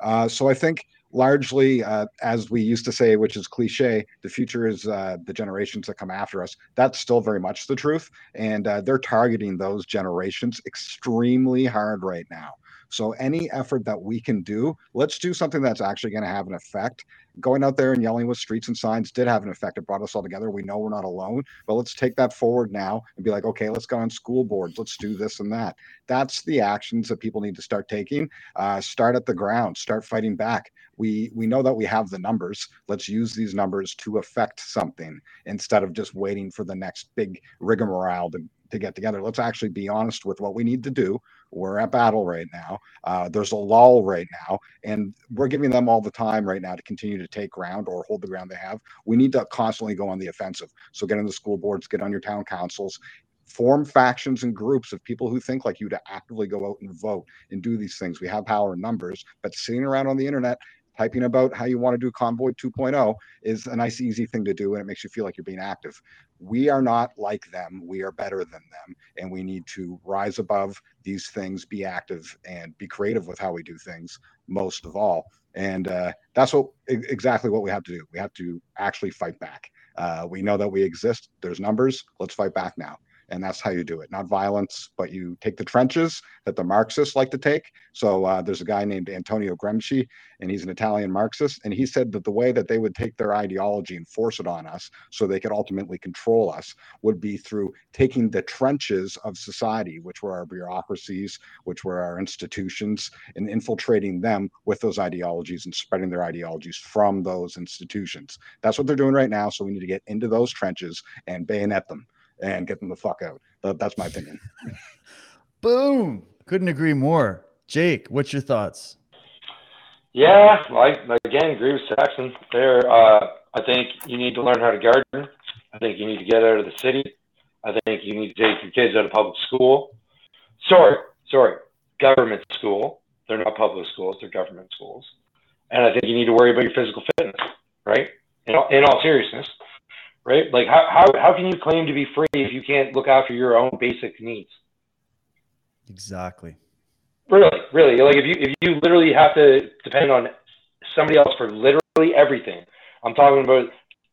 Uh, so I think largely, uh, as we used to say, which is cliche, the future is uh, the generations that come after us. That's still very much the truth. And uh, they're targeting those generations extremely hard right now. So any effort that we can do, let's do something that's actually going to have an effect. Going out there and yelling with streets and signs did have an effect. It brought us all together. We know we're not alone, but let's take that forward now and be like, okay, let's go on school boards. Let's do this and that. That's the actions that people need to start taking. Uh, start at the ground. Start fighting back. We we know that we have the numbers. Let's use these numbers to affect something instead of just waiting for the next big rigmarole to to get together. Let's actually be honest with what we need to do. We're at battle right now. Uh, there's a lull right now, and we're giving them all the time right now to continue to take ground or hold the ground they have. We need to constantly go on the offensive. So get on the school boards, get on your town councils, form factions and groups of people who think like you to actively go out and vote and do these things. We have power in numbers, but sitting around on the internet typing about how you want to do convoy 2.0 is a nice easy thing to do and it makes you feel like you're being active we are not like them. We are better than them. And we need to rise above these things be active and be creative with how we do things most of all. And uh, that's what exactly what we have to do. We have to actually fight back. Uh, we know that we exist. There's numbers. Let's fight back now and that's how you do it. Not violence but you take the trenches that the marxists like to take. So uh, there's a guy named antonio gramsci and he's an italian marxist and he said that the way that they would take their ideology and force it on us so they could ultimately control us would be through taking the trenches of society which were our bureaucracies which were our institutions and infiltrating them with those ideologies and spreading their ideologies from those institutions. That's what they're doing right now so we need to get into those trenches and bayonet them and get them the fuck out. That's my opinion. Boom. Couldn't agree more. Jake, what's your thoughts? Yeah, I again agree with Saxon there. Uh, I think you need to learn how to garden. I think you need to get out of the city. I think you need to take your kids out of public school. Sorry, sorry, government school. They're not public schools; they're government schools. And I think you need to worry about your physical fitness, right? In all, in all seriousness, right? Like how, how, how can you claim to be free if you can't look after your own basic needs? Exactly. Really, really. Like if you if you literally have to depend on somebody else for literally everything. I'm talking about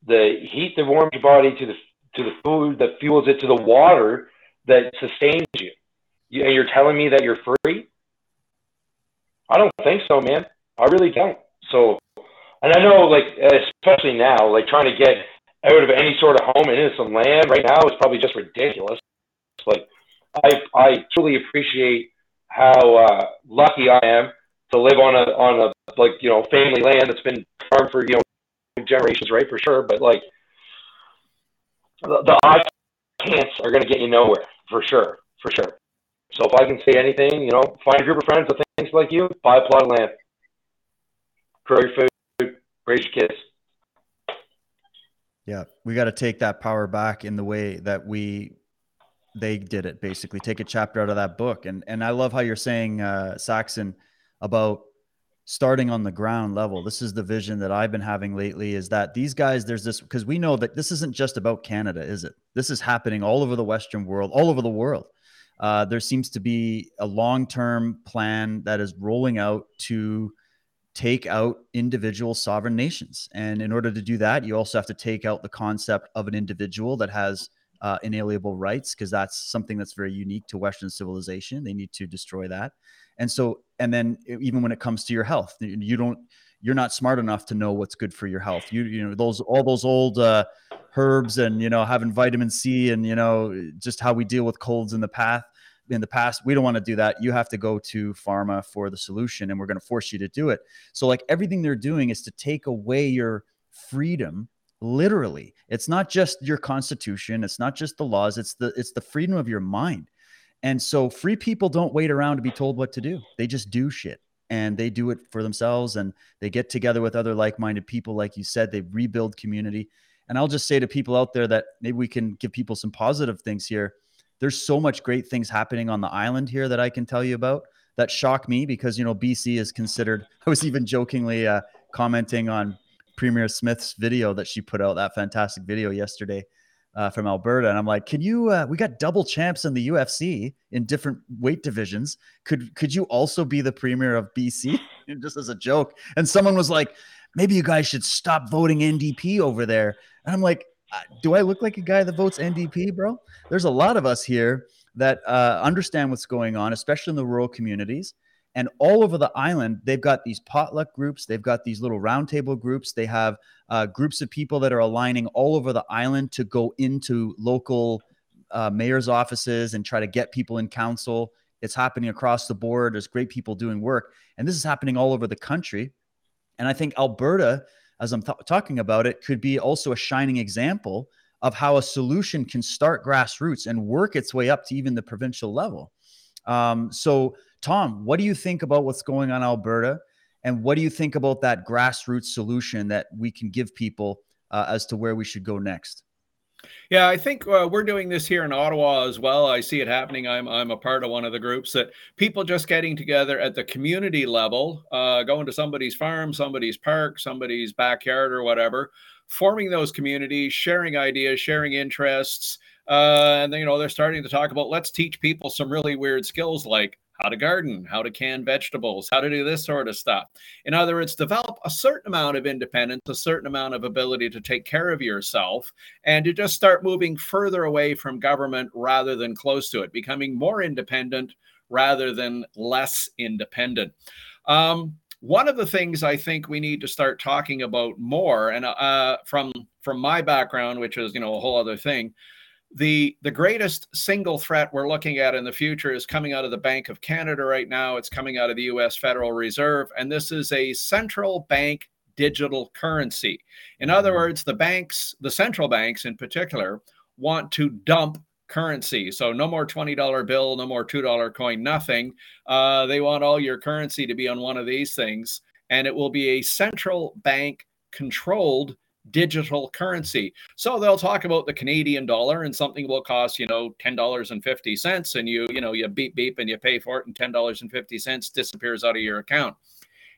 the heat that warms your body to the to the food that fuels it to the water that sustains you. you and you're telling me that you're free? I don't think so, man. I really don't. So, and I know, like, especially now, like trying to get out of any sort of home in some land right now is probably just ridiculous. Like, I I truly appreciate how uh, lucky I am to live on a on a like you know family land that's been farmed for you know generations, right? For sure, but like the, the I can'ts are going to get you nowhere for sure, for sure. So if I can say anything, you know, find a group of friends that thinks like you, buy a plot of land, grow your food, raise your kids. Yeah, we got to take that power back in the way that we they did it. Basically, take a chapter out of that book, and and I love how you're saying, uh, Saxon, about starting on the ground level. This is the vision that I've been having lately. Is that these guys? There's this because we know that this isn't just about Canada, is it? This is happening all over the Western world, all over the world. Uh, there seems to be a long-term plan that is rolling out to take out individual sovereign nations. And in order to do that, you also have to take out the concept of an individual that has uh, inalienable rights, because that's something that's very unique to Western civilization. They need to destroy that. And so, and then even when it comes to your health, you don't, you're not smart enough to know what's good for your health. You, you know, those, all those old uh, herbs and, you know, having vitamin C and, you know, just how we deal with colds in the past in the past we don't want to do that. You have to go to pharma for the solution and we're going to force you to do it. So like everything they're doing is to take away your freedom literally. It's not just your constitution it's not just the laws it's the it's the freedom of your mind. And so free people don't wait around to be told what to do. They just do shit and they do it for themselves and they get together with other like-minded people like you said. They rebuild community. And i'll just say to people out there that maybe we can give people some positive things here there's so much great things happening on the island here that i can tell you about that shock me because you know bc is considered i was even jokingly uh, commenting on premier smith's video that she put out that fantastic video yesterday uh, from Alberta, and I'm like, "Can you? Uh, we got double champs in the UFC in different weight divisions. Could could you also be the premier of BC?" Just as a joke, and someone was like, "Maybe you guys should stop voting NDP over there." And I'm like, "Do I look like a guy that votes NDP, bro?" There's a lot of us here that uh, understand what's going on, especially in the rural communities. And all over the island, they've got these potluck groups, they've got these little roundtable groups, they have uh, groups of people that are aligning all over the island to go into local uh, mayor's offices and try to get people in council. It's happening across the board. There's great people doing work. And this is happening all over the country. And I think Alberta, as I'm th- talking about it, could be also a shining example of how a solution can start grassroots and work its way up to even the provincial level. Um, so, Tom, what do you think about what's going on in Alberta? And what do you think about that grassroots solution that we can give people uh, as to where we should go next? Yeah, I think uh, we're doing this here in Ottawa as well. I see it happening. I'm I'm a part of one of the groups that people just getting together at the community level, uh, going to somebody's farm, somebody's park, somebody's backyard, or whatever, forming those communities, sharing ideas, sharing interests, uh, and then you know they're starting to talk about let's teach people some really weird skills like how to garden, how to can vegetables, how to do this sort of stuff. In other words, develop a certain amount of independence, a certain amount of ability to take care of yourself, and to just start moving further away from government rather than close to it, becoming more independent rather than less independent. Um, one of the things I think we need to start talking about more, and uh, from from my background, which is you know a whole other thing, the the greatest single threat we're looking at in the future is coming out of the Bank of Canada right now. It's coming out of the US Federal Reserve and this is a central bank digital currency. In other mm-hmm. words, the banks, the central banks in particular, want to dump currency. So no more $20 bill, no more $2 coin, nothing. Uh, they want all your currency to be on one of these things and it will be a central bank controlled digital currency. So they'll talk about the Canadian dollar and something will cost, you know, $10.50 and you, you know, you beep beep and you pay for it and $10.50 disappears out of your account.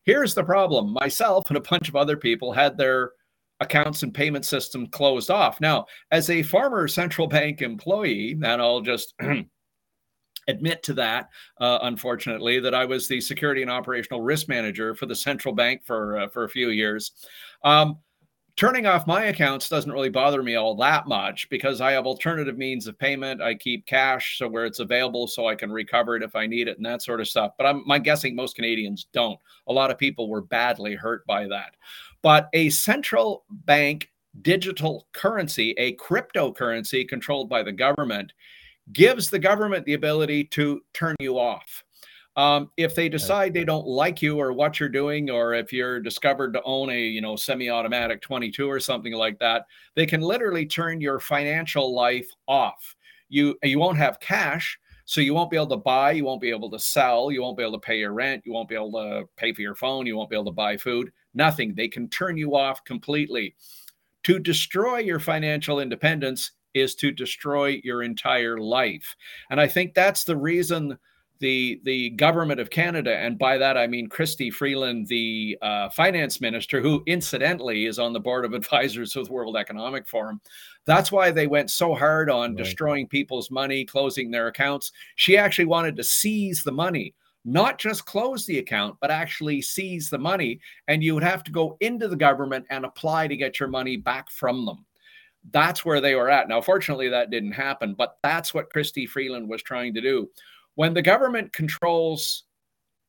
Here's the problem. Myself and a bunch of other people had their accounts and payment system closed off. Now, as a former central bank employee, and I'll just admit to that, uh, unfortunately, that I was the security and operational risk manager for the central bank for uh, for a few years. Um, turning off my accounts doesn't really bother me all that much because I have alternative means of payment. I keep cash so where it's available so I can recover it if I need it and that sort of stuff. But I'm, I'm guessing most Canadians don't. A lot of people were badly hurt by that. But a central bank digital currency, a cryptocurrency controlled by the government, gives the government the ability to turn you off. Um, if they decide they don't like you or what you're doing, or if you're discovered to own a you know semi-automatic 22 or something like that, they can literally turn your financial life off. You you won't have cash, so you won't be able to buy, you won't be able to sell, you won't be able to pay your rent, you won't be able to pay for your phone, you won't be able to buy food. Nothing. They can turn you off completely. To destroy your financial independence is to destroy your entire life, and I think that's the reason the the government of Canada, and by that I mean Christy Freeland, the uh, finance minister, who incidentally is on the board of advisors with World Economic Forum. That's why they went so hard on right. destroying people's money, closing their accounts. She actually wanted to seize the money, not just close the account, but actually seize the money. And you would have to go into the government and apply to get your money back from them. That's where they were at. Now, fortunately, that didn't happen, but that's what Christy Freeland was trying to do when the government controls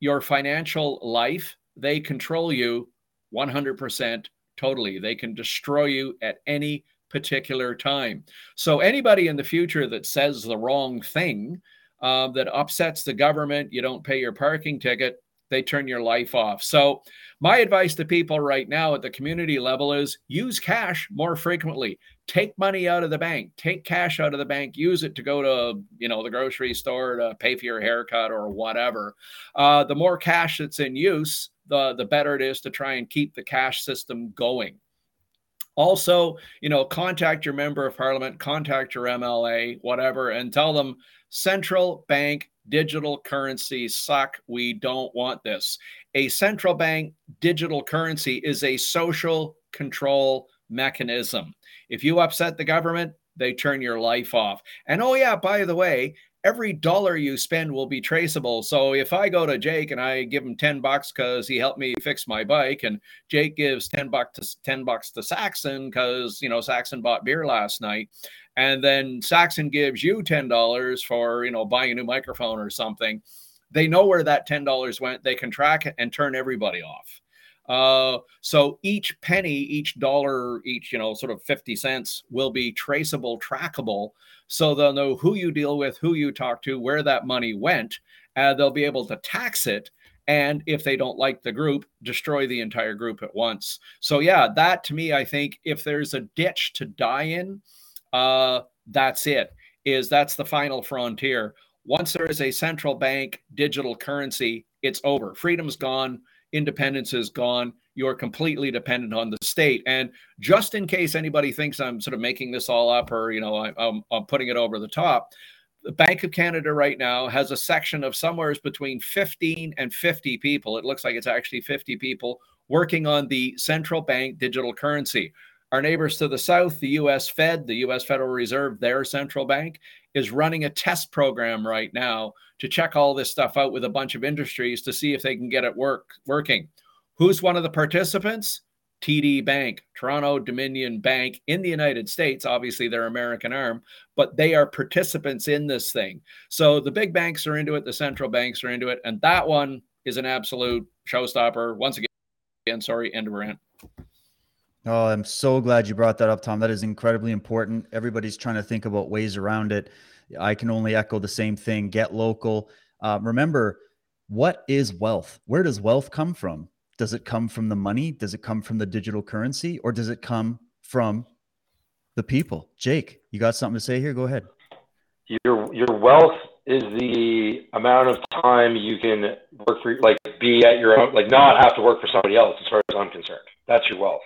your financial life, they control you 100% totally. They can destroy you at any particular time. So, anybody in the future that says the wrong thing uh, that upsets the government, you don't pay your parking ticket, they turn your life off. So, my advice to people right now at the community level is use cash more frequently. Take money out of the bank, take cash out of the bank, use it to go to, you know, the grocery store to pay for your haircut or whatever. Uh, the more cash that's in use, the, the better it is to try and keep the cash system going. Also, you know, contact your member of parliament, contact your MLA, whatever, and tell them central bank digital currencies suck. We don't want this. A central bank digital currency is a social control mechanism. If you upset the government, they turn your life off. And oh, yeah, by the way, every dollar you spend will be traceable. So if I go to Jake and I give him 10 bucks because he helped me fix my bike, and Jake gives 10 bucks to 10 bucks to Saxon because you know Saxon bought beer last night, and then Saxon gives you $10 for you know buying a new microphone or something, they know where that $10 went. They can track it and turn everybody off. Uh, so each penny, each dollar, each, you know, sort of 50 cents will be traceable, trackable. So they'll know who you deal with, who you talk to, where that money went. Uh, they'll be able to tax it. And if they don't like the group, destroy the entire group at once. So, yeah, that to me, I think if there's a ditch to die in, uh, that's it. Is that's the final frontier. Once there is a central bank digital currency, it's over. Freedom's gone independence is gone. You're completely dependent on the state. And just in case anybody thinks I'm sort of making this all up or, you know, I, I'm, I'm putting it over the top, the Bank of Canada right now has a section of somewhere between 15 and 50 people. It looks like it's actually 50 people working on the central bank digital currency. Our neighbors to the south, the US Fed, the US Federal Reserve, their central bank, is running a test program right now to check all this stuff out with a bunch of industries to see if they can get it work working. Who's one of the participants? TD Bank, Toronto Dominion Bank in the United States. Obviously, they're American arm, but they are participants in this thing. So the big banks are into it, the central banks are into it, and that one is an absolute showstopper. Once again, sorry, end of rant. Oh, I'm so glad you brought that up, Tom. That is incredibly important. Everybody's trying to think about ways around it. I can only echo the same thing get local. Uh, remember, what is wealth? Where does wealth come from? Does it come from the money? Does it come from the digital currency? Or does it come from the people? Jake, you got something to say here? Go ahead. Your, your wealth is the amount of time you can work for, like be at your own, like not have to work for somebody else, as far as I'm concerned. That's your wealth.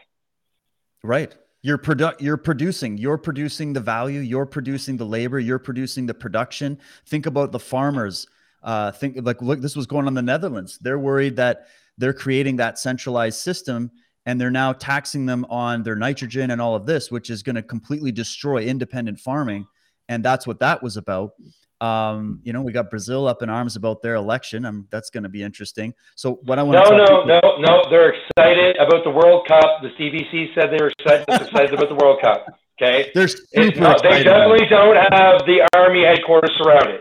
Right. You're produ- you're producing, you're producing the value, you're producing the labor, you're producing the production. Think about the farmers. Uh, think like look, this was going on in the Netherlands. They're worried that they're creating that centralized system and they're now taxing them on their nitrogen and all of this, which is going to completely destroy independent farming. And that's what that was about. Um, you know, we got Brazil up in arms about their election. Um, that's going to be interesting. So, what I want no, to no, people- no, no, they're excited about the World Cup. The CBC said they were excited, excited about the World Cup. Okay, they're super no, they definitely don't have the army headquarters surrounded.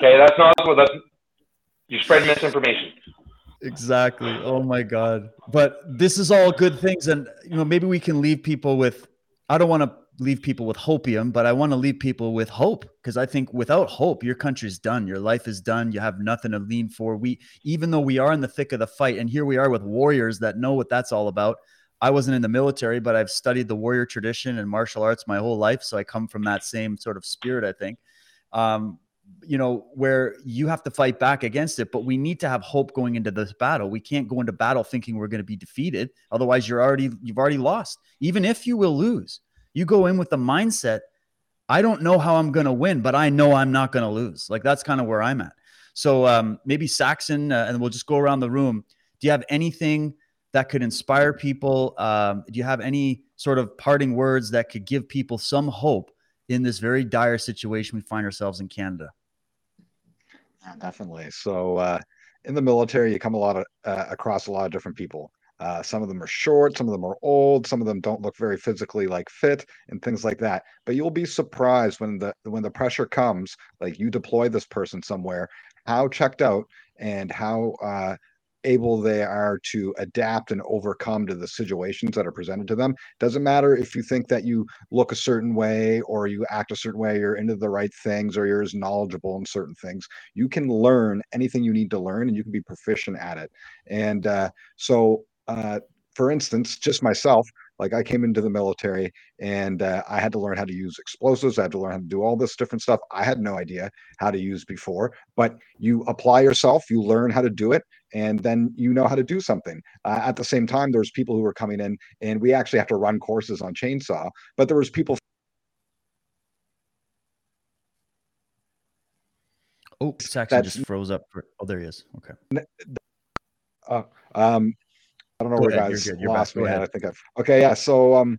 Okay, that's not what that's. You spread misinformation. Exactly. Oh my God. But this is all good things, and you know, maybe we can leave people with. I don't want to leave people with hopium, but I want to leave people with hope because I think without hope, your country's done. Your life is done. You have nothing to lean for. We, even though we are in the thick of the fight, and here we are with warriors that know what that's all about. I wasn't in the military, but I've studied the warrior tradition and martial arts my whole life. So I come from that same sort of spirit, I think. Um, you know, where you have to fight back against it, but we need to have hope going into this battle. We can't go into battle thinking we're going to be defeated. Otherwise, you're already, you've already lost. Even if you will lose, you go in with the mindset, I don't know how I'm going to win, but I know I'm not going to lose. Like that's kind of where I'm at. So um, maybe Saxon, uh, and we'll just go around the room. Do you have anything that could inspire people? Um, do you have any sort of parting words that could give people some hope in this very dire situation we find ourselves in Canada? Yeah, definitely. So uh, in the military, you come a lot of uh, across a lot of different people. Uh, some of them are short, some of them are old, some of them don't look very physically like fit and things like that. But you'll be surprised when the when the pressure comes, like you deploy this person somewhere, how checked out and how uh, able they are to adapt and overcome to the situations that are presented to them. Doesn't matter if you think that you look a certain way or you act a certain way, you're into the right things or you're as knowledgeable in certain things. You can learn anything you need to learn and you can be proficient at it. And uh, so, uh, for instance, just myself, like I came into the military and uh, I had to learn how to use explosives. I had to learn how to do all this different stuff. I had no idea how to use before, but you apply yourself, you learn how to do it, and then you know how to do something. Uh, at the same time, there's people who were coming in, and we actually have to run courses on chainsaw, but there was people. Oh, Saxon just froze up. For, oh, there he is. Okay. Uh, um, I don't know Go where ahead, guys lost me at. I think I've okay, yeah. So um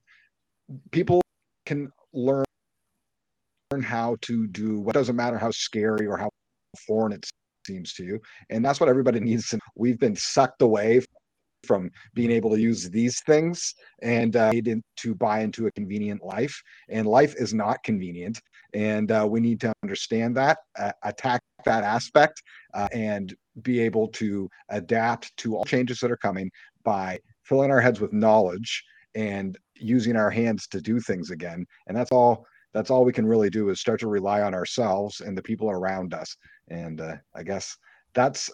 people can learn learn how to do what doesn't matter how scary or how foreign it seems to you. And that's what everybody needs to we've been sucked away from being able to use these things and uh, to buy into a convenient life. And life is not convenient. And uh, we need to understand that, uh, attack that aspect, uh, and be able to adapt to all changes that are coming by filling our heads with knowledge and using our hands to do things again. And that's all. That's all we can really do is start to rely on ourselves and the people around us. And uh, I guess that's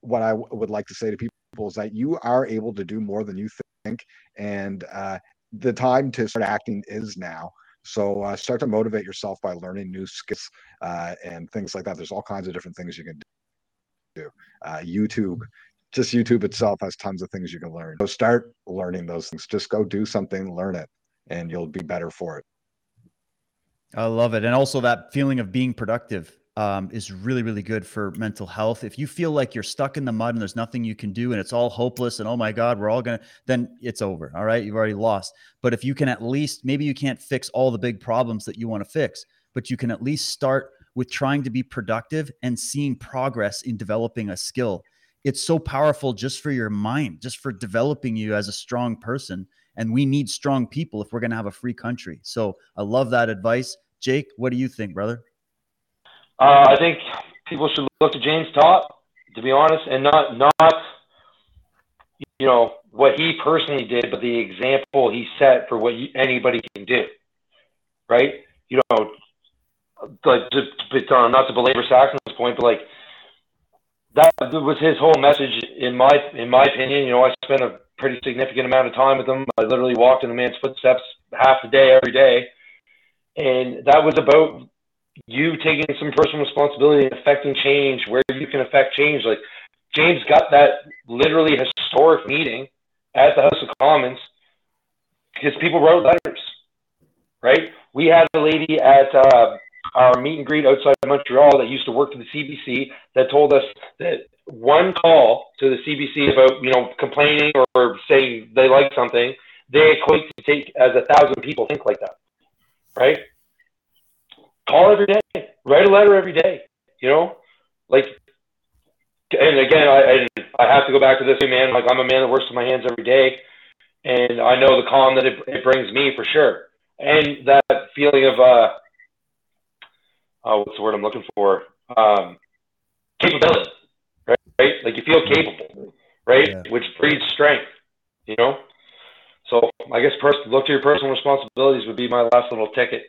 what I w- would like to say to people is that you are able to do more than you think, and uh, the time to start acting is now. So uh, start to motivate yourself by learning new skills uh, and things like that. There's all kinds of different things you can do. Uh, YouTube, just YouTube itself has tons of things you can learn. So start learning those things. Just go do something, learn it, and you'll be better for it. I love it. And also that feeling of being productive um, is really, really good for mental health. If you feel like you're stuck in the mud and there's nothing you can do and it's all hopeless and oh my God, we're all going to, then it's over. All right. You've already lost. But if you can at least, maybe you can't fix all the big problems that you want to fix, but you can at least start with trying to be productive and seeing progress in developing a skill. It's so powerful just for your mind, just for developing you as a strong person. And we need strong people if we're going to have a free country. So I love that advice. Jake, what do you think, brother? Uh, I think people should look to James Topp, to be honest, and not not you know what he personally did, but the example he set for what you, anybody can do. Right? You know, like to, to, not to belabor Saxon's point, but like that was his whole message in my in my opinion. You know, I spent a pretty significant amount of time with him. I literally walked in the man's footsteps half the day every day, and that was about you taking some personal responsibility and affecting change where you can affect change. Like James got that literally historic meeting at the House of Commons because people wrote letters, right? We had a lady at uh, our meet and greet outside of Montreal that used to work for the CBC that told us that one call to the CBC about you know complaining or saying they like something, they equate to take as a thousand people think like that, right? call every day, write a letter every day. You know, like, and again, I I, I have to go back to this man. Like, I'm a man that works with my hands every day, and I know the calm that it, it brings me for sure, and that feeling of uh, oh, what's the word I'm looking for? Um, capability, right? right? Like you feel capable, right? Yeah. Which breeds strength, you know. So I guess first look to your personal responsibilities would be my last little ticket.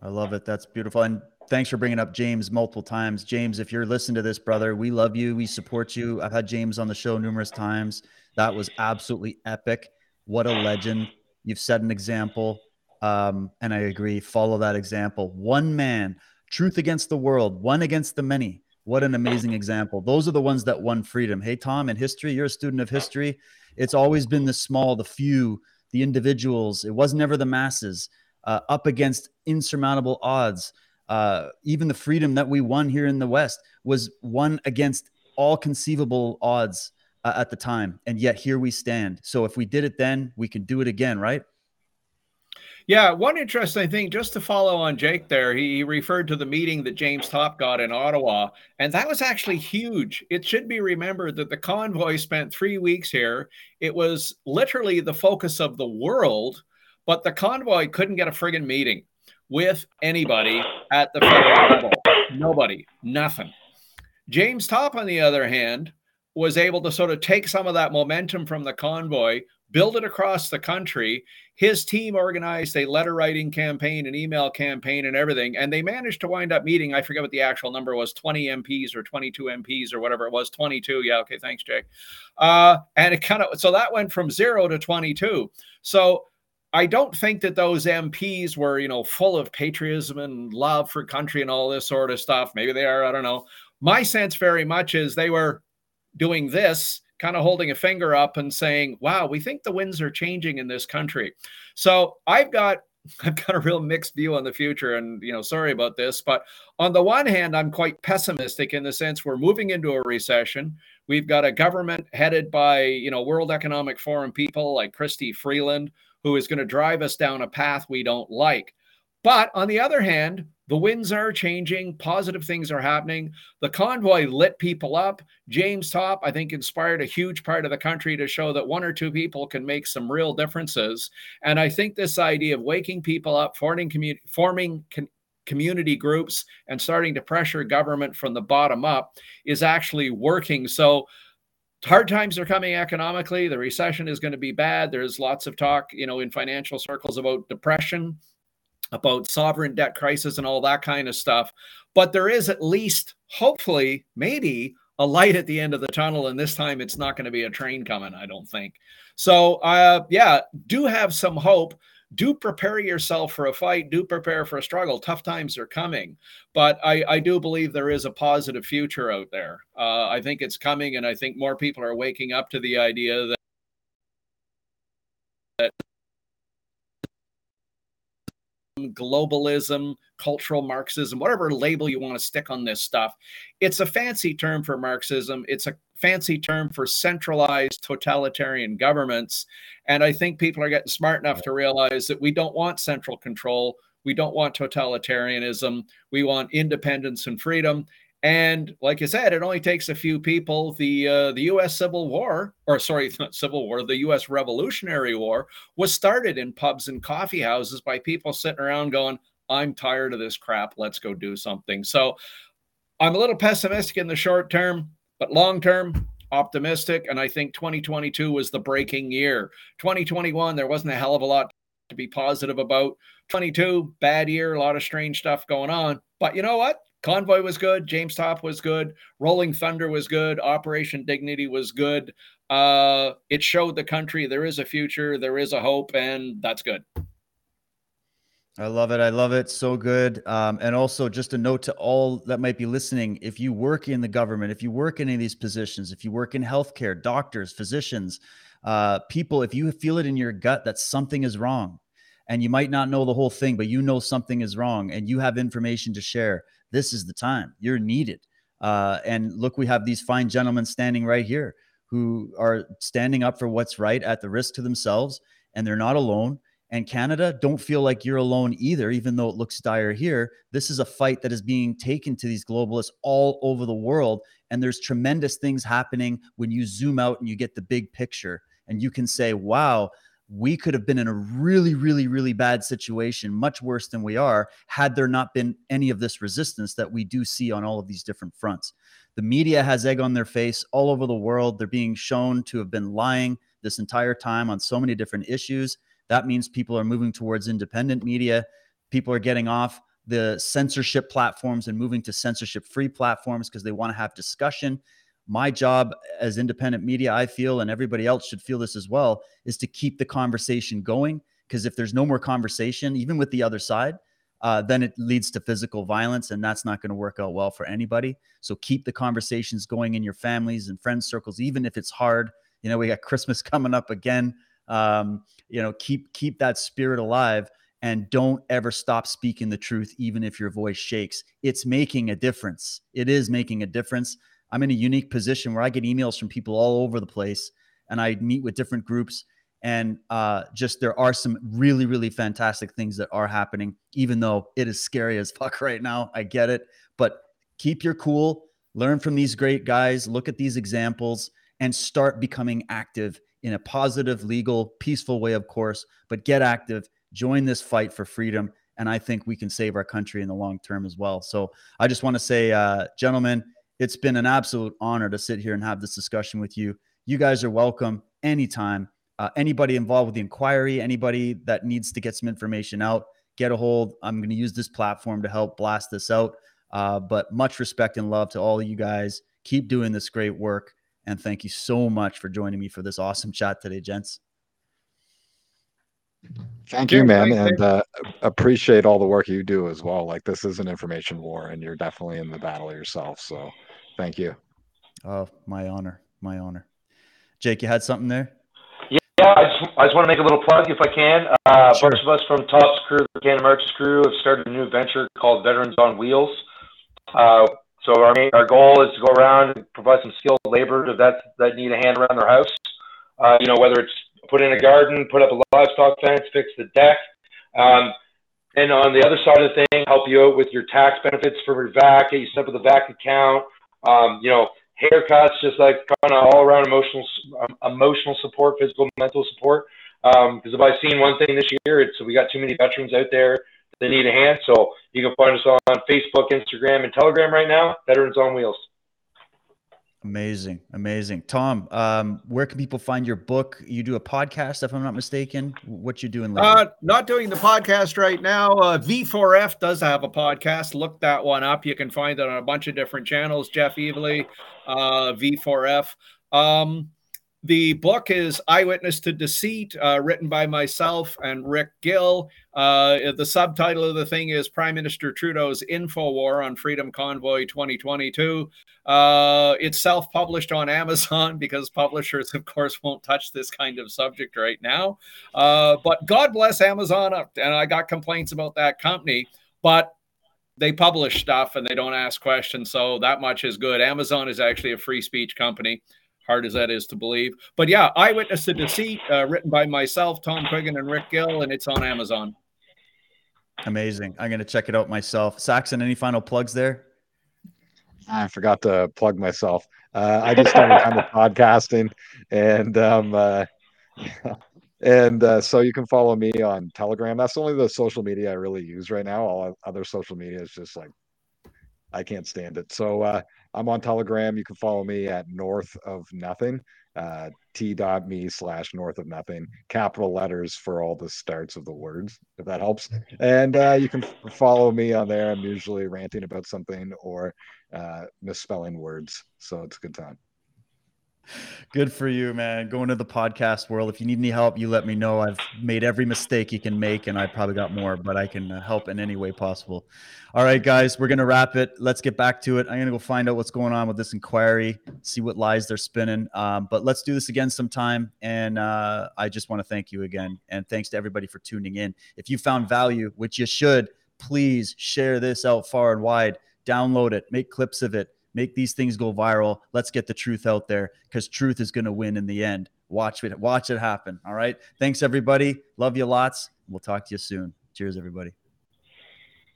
I love it. That's beautiful. And thanks for bringing up James multiple times. James, if you're listening to this, brother, we love you. We support you. I've had James on the show numerous times. That was absolutely epic. What a legend. You've set an example. Um, and I agree. Follow that example. One man, truth against the world, one against the many. What an amazing example. Those are the ones that won freedom. Hey, Tom, in history, you're a student of history. It's always been the small, the few, the individuals. It was never the masses uh, up against insurmountable odds. Uh, even the freedom that we won here in the West was won against all conceivable odds uh, at the time. And yet here we stand. So if we did it then, we can do it again, right? Yeah, one interesting thing, just to follow on Jake there, he referred to the meeting that James Topp got in Ottawa, and that was actually huge. It should be remembered that the convoy spent three weeks here. It was literally the focus of the world but the convoy couldn't get a friggin' meeting with anybody at the federal level. Nobody, nothing. James Topp, on the other hand, was able to sort of take some of that momentum from the convoy, build it across the country. His team organized a letter writing campaign, an email campaign, and everything. And they managed to wind up meeting, I forget what the actual number was 20 MPs or 22 MPs or whatever it was 22. Yeah. Okay. Thanks, Jake. Uh, and it kind of, so that went from zero to 22. So, I don't think that those MPs were, you know, full of patriotism and love for country and all this sort of stuff. Maybe they are. I don't know. My sense very much is they were doing this kind of holding a finger up and saying, wow, we think the winds are changing in this country. So I've got I've got a real mixed view on the future. And, you know, sorry about this, but on the one hand, I'm quite pessimistic in the sense we're moving into a recession. We've got a government headed by, you know, World Economic Forum people like Chrystia Freeland, who is going to drive us down a path we don't like. But on the other hand, the winds are changing, positive things are happening. The convoy lit people up. James Topp, I think, inspired a huge part of the country to show that one or two people can make some real differences. And I think this idea of waking people up, forming, commu- forming con- community groups, and starting to pressure government from the bottom up is actually working. So, hard times are coming economically the recession is going to be bad there's lots of talk you know in financial circles about depression about sovereign debt crisis and all that kind of stuff. But there is at least, hopefully, maybe a light at the end of the tunnel. And this time it's not going to be a train coming, I don't think. So, uh, yeah, do have some hope. Do prepare yourself for a fight. Do prepare for a struggle. Tough times are coming. But I, I do believe there is a positive future out there. Uh, I think it's coming. And I think more people are waking up to the idea that. Globalism, cultural Marxism, whatever label you want to stick on this stuff. It's a fancy term for Marxism. It's a fancy term for centralized totalitarian governments. And I think people are getting smart enough to realize that we don't want central control. We don't want totalitarianism. We want independence and freedom. And like you said, it only takes a few people. The uh, the U.S. Civil War, or sorry, not Civil War, the U.S. Revolutionary War was started in pubs and coffee houses by people sitting around going, "I'm tired of this crap. Let's go do something." So, I'm a little pessimistic in the short term, but long term, optimistic. And I think 2022 was the breaking year. 2021, there wasn't a hell of a lot to be positive about. 22, bad year, a lot of strange stuff going on. But you know what? Convoy was good. James Topp was good. Rolling Thunder was good. Operation Dignity was good. Uh, it showed the country there is a future, there is a hope, and that's good. I love it. I love it. So good. Um, and also, just a note to all that might be listening if you work in the government, if you work in any of these positions, if you work in healthcare, doctors, physicians, uh, people, if you feel it in your gut that something is wrong, and you might not know the whole thing, but you know something is wrong and you have information to share, this is the time. You're needed. Uh, and look, we have these fine gentlemen standing right here who are standing up for what's right at the risk to themselves, and they're not alone. And Canada, don't feel like you're alone either, even though it looks dire here. This is a fight that is being taken to these globalists all over the world. And there's tremendous things happening when you zoom out and you get the big picture. And you can say, wow, we could have been in a really, really, really bad situation, much worse than we are, had there not been any of this resistance that we do see on all of these different fronts. The media has egg on their face all over the world. They're being shown to have been lying this entire time on so many different issues. That means people are moving towards independent media. People are getting off the censorship platforms and moving to censorship free platforms because they want to have discussion my job as independent media, I feel, and everybody else should feel this as well, is to keep the conversation going. Because if there's no more conversation, even with the other side, uh, then it leads to physical violence, and that's not going to work out well for anybody. So keep the conversations going in your families and friends circles, even if it's hard. You know, we got Christmas coming up again. Um, you know, keep keep that spirit alive and don't ever stop speaking the truth, even if your voice shakes. It's making a difference. It is making a difference. I'm in a unique position where I get emails from people all over the place and I meet with different groups. And uh, just there are some really, really fantastic things that are happening, even though it is scary as fuck right now. I get it. But keep your cool, learn from these great guys, look at these examples, and start becoming active in a positive, legal, peaceful way, of course. But get active, join this fight for freedom. And I think we can save our country in the long term as well. So I just want to say, uh, gentlemen, It's been an absolute honor to sit here and have this discussion with you. You guys are welcome anytime. Uh, anybody involved with the inquiry, anybody that needs to get some information out, get a hold. I'm going to use this platform to help blast this out. Uh, but much respect and love to all of you guys. Keep doing this great work. And thank you so much for joining me for this awesome chat today, gents. Thank you, man, and uh, appreciate all the work you do as well. Like this is an information war, and you're definitely in the battle yourself. So, thank you. Oh, my honor, my honor. Jake, you had something there? Yeah, I just, I just want to make a little plug if I can. Uh, sure. A bunch of us from Topp's crew, the Canada Marches crew, have started a new venture called Veterans on Wheels. Uh, so our main, our goal is to go around and provide some skilled labor to that that need a hand around their house. Uh, you know, whether it's put in a garden, put up a livestock fence, fix the deck. Um, and on the other side of the thing, help you out with your tax benefits for your VAC, get you set up with a VAC account. Um, you know, haircuts, just like kind of all around emotional um, emotional support, physical, mental support. Because um, if I've seen one thing this year, it's we got too many veterans out there that need a hand. So you can find us on Facebook, Instagram, and Telegram right now. Veterans on Wheels. Amazing, amazing. Tom, um, where can people find your book? You do a podcast, if I'm not mistaken. What you doing? Uh, not doing the podcast right now. Uh, V4F does have a podcast. Look that one up. You can find it on a bunch of different channels. Jeff Evely, uh, V4F. Um, the book is Eyewitness to Deceit, uh, written by myself and Rick Gill. Uh, the subtitle of the thing is Prime Minister Trudeau's Info War on Freedom Convoy 2022. Uh, it's self published on Amazon because publishers, of course, won't touch this kind of subject right now. Uh, but God bless Amazon. And I got complaints about that company. But they publish stuff and they don't ask questions. So that much is good. Amazon is actually a free speech company hard as that is to believe. But yeah, Eyewitness to Deceit, uh, written by myself, Tom Quiggin, and Rick Gill, and it's on Amazon. Amazing. I'm going to check it out myself. Saxon, any final plugs there? I forgot to plug myself. Uh, I just started kind of podcasting, and um, uh, and uh, so you can follow me on Telegram. That's only the social media I really use right now. All other social media is just like I can't stand it. So uh, I'm on Telegram. You can follow me at North of Nothing, uh, t.me slash North of Nothing, capital letters for all the starts of the words, if that helps. And uh, you can follow me on there. I'm usually ranting about something or uh, misspelling words. So it's a good time. Good for you, man. Going to the podcast world. If you need any help, you let me know. I've made every mistake you can make, and I probably got more, but I can uh, help in any way possible. All right, guys, we're gonna wrap it. Let's get back to it. I'm gonna go find out what's going on with this inquiry, see what lies they're spinning. Um, but let's do this again sometime. And uh, I just want to thank you again, and thanks to everybody for tuning in. If you found value, which you should, please share this out far and wide. Download it, make clips of it make these things go viral. Let's get the truth out there because truth is going to win in the end. Watch it, watch it happen. All right. Thanks, everybody. Love you lots. We'll talk to you soon. Cheers, everybody.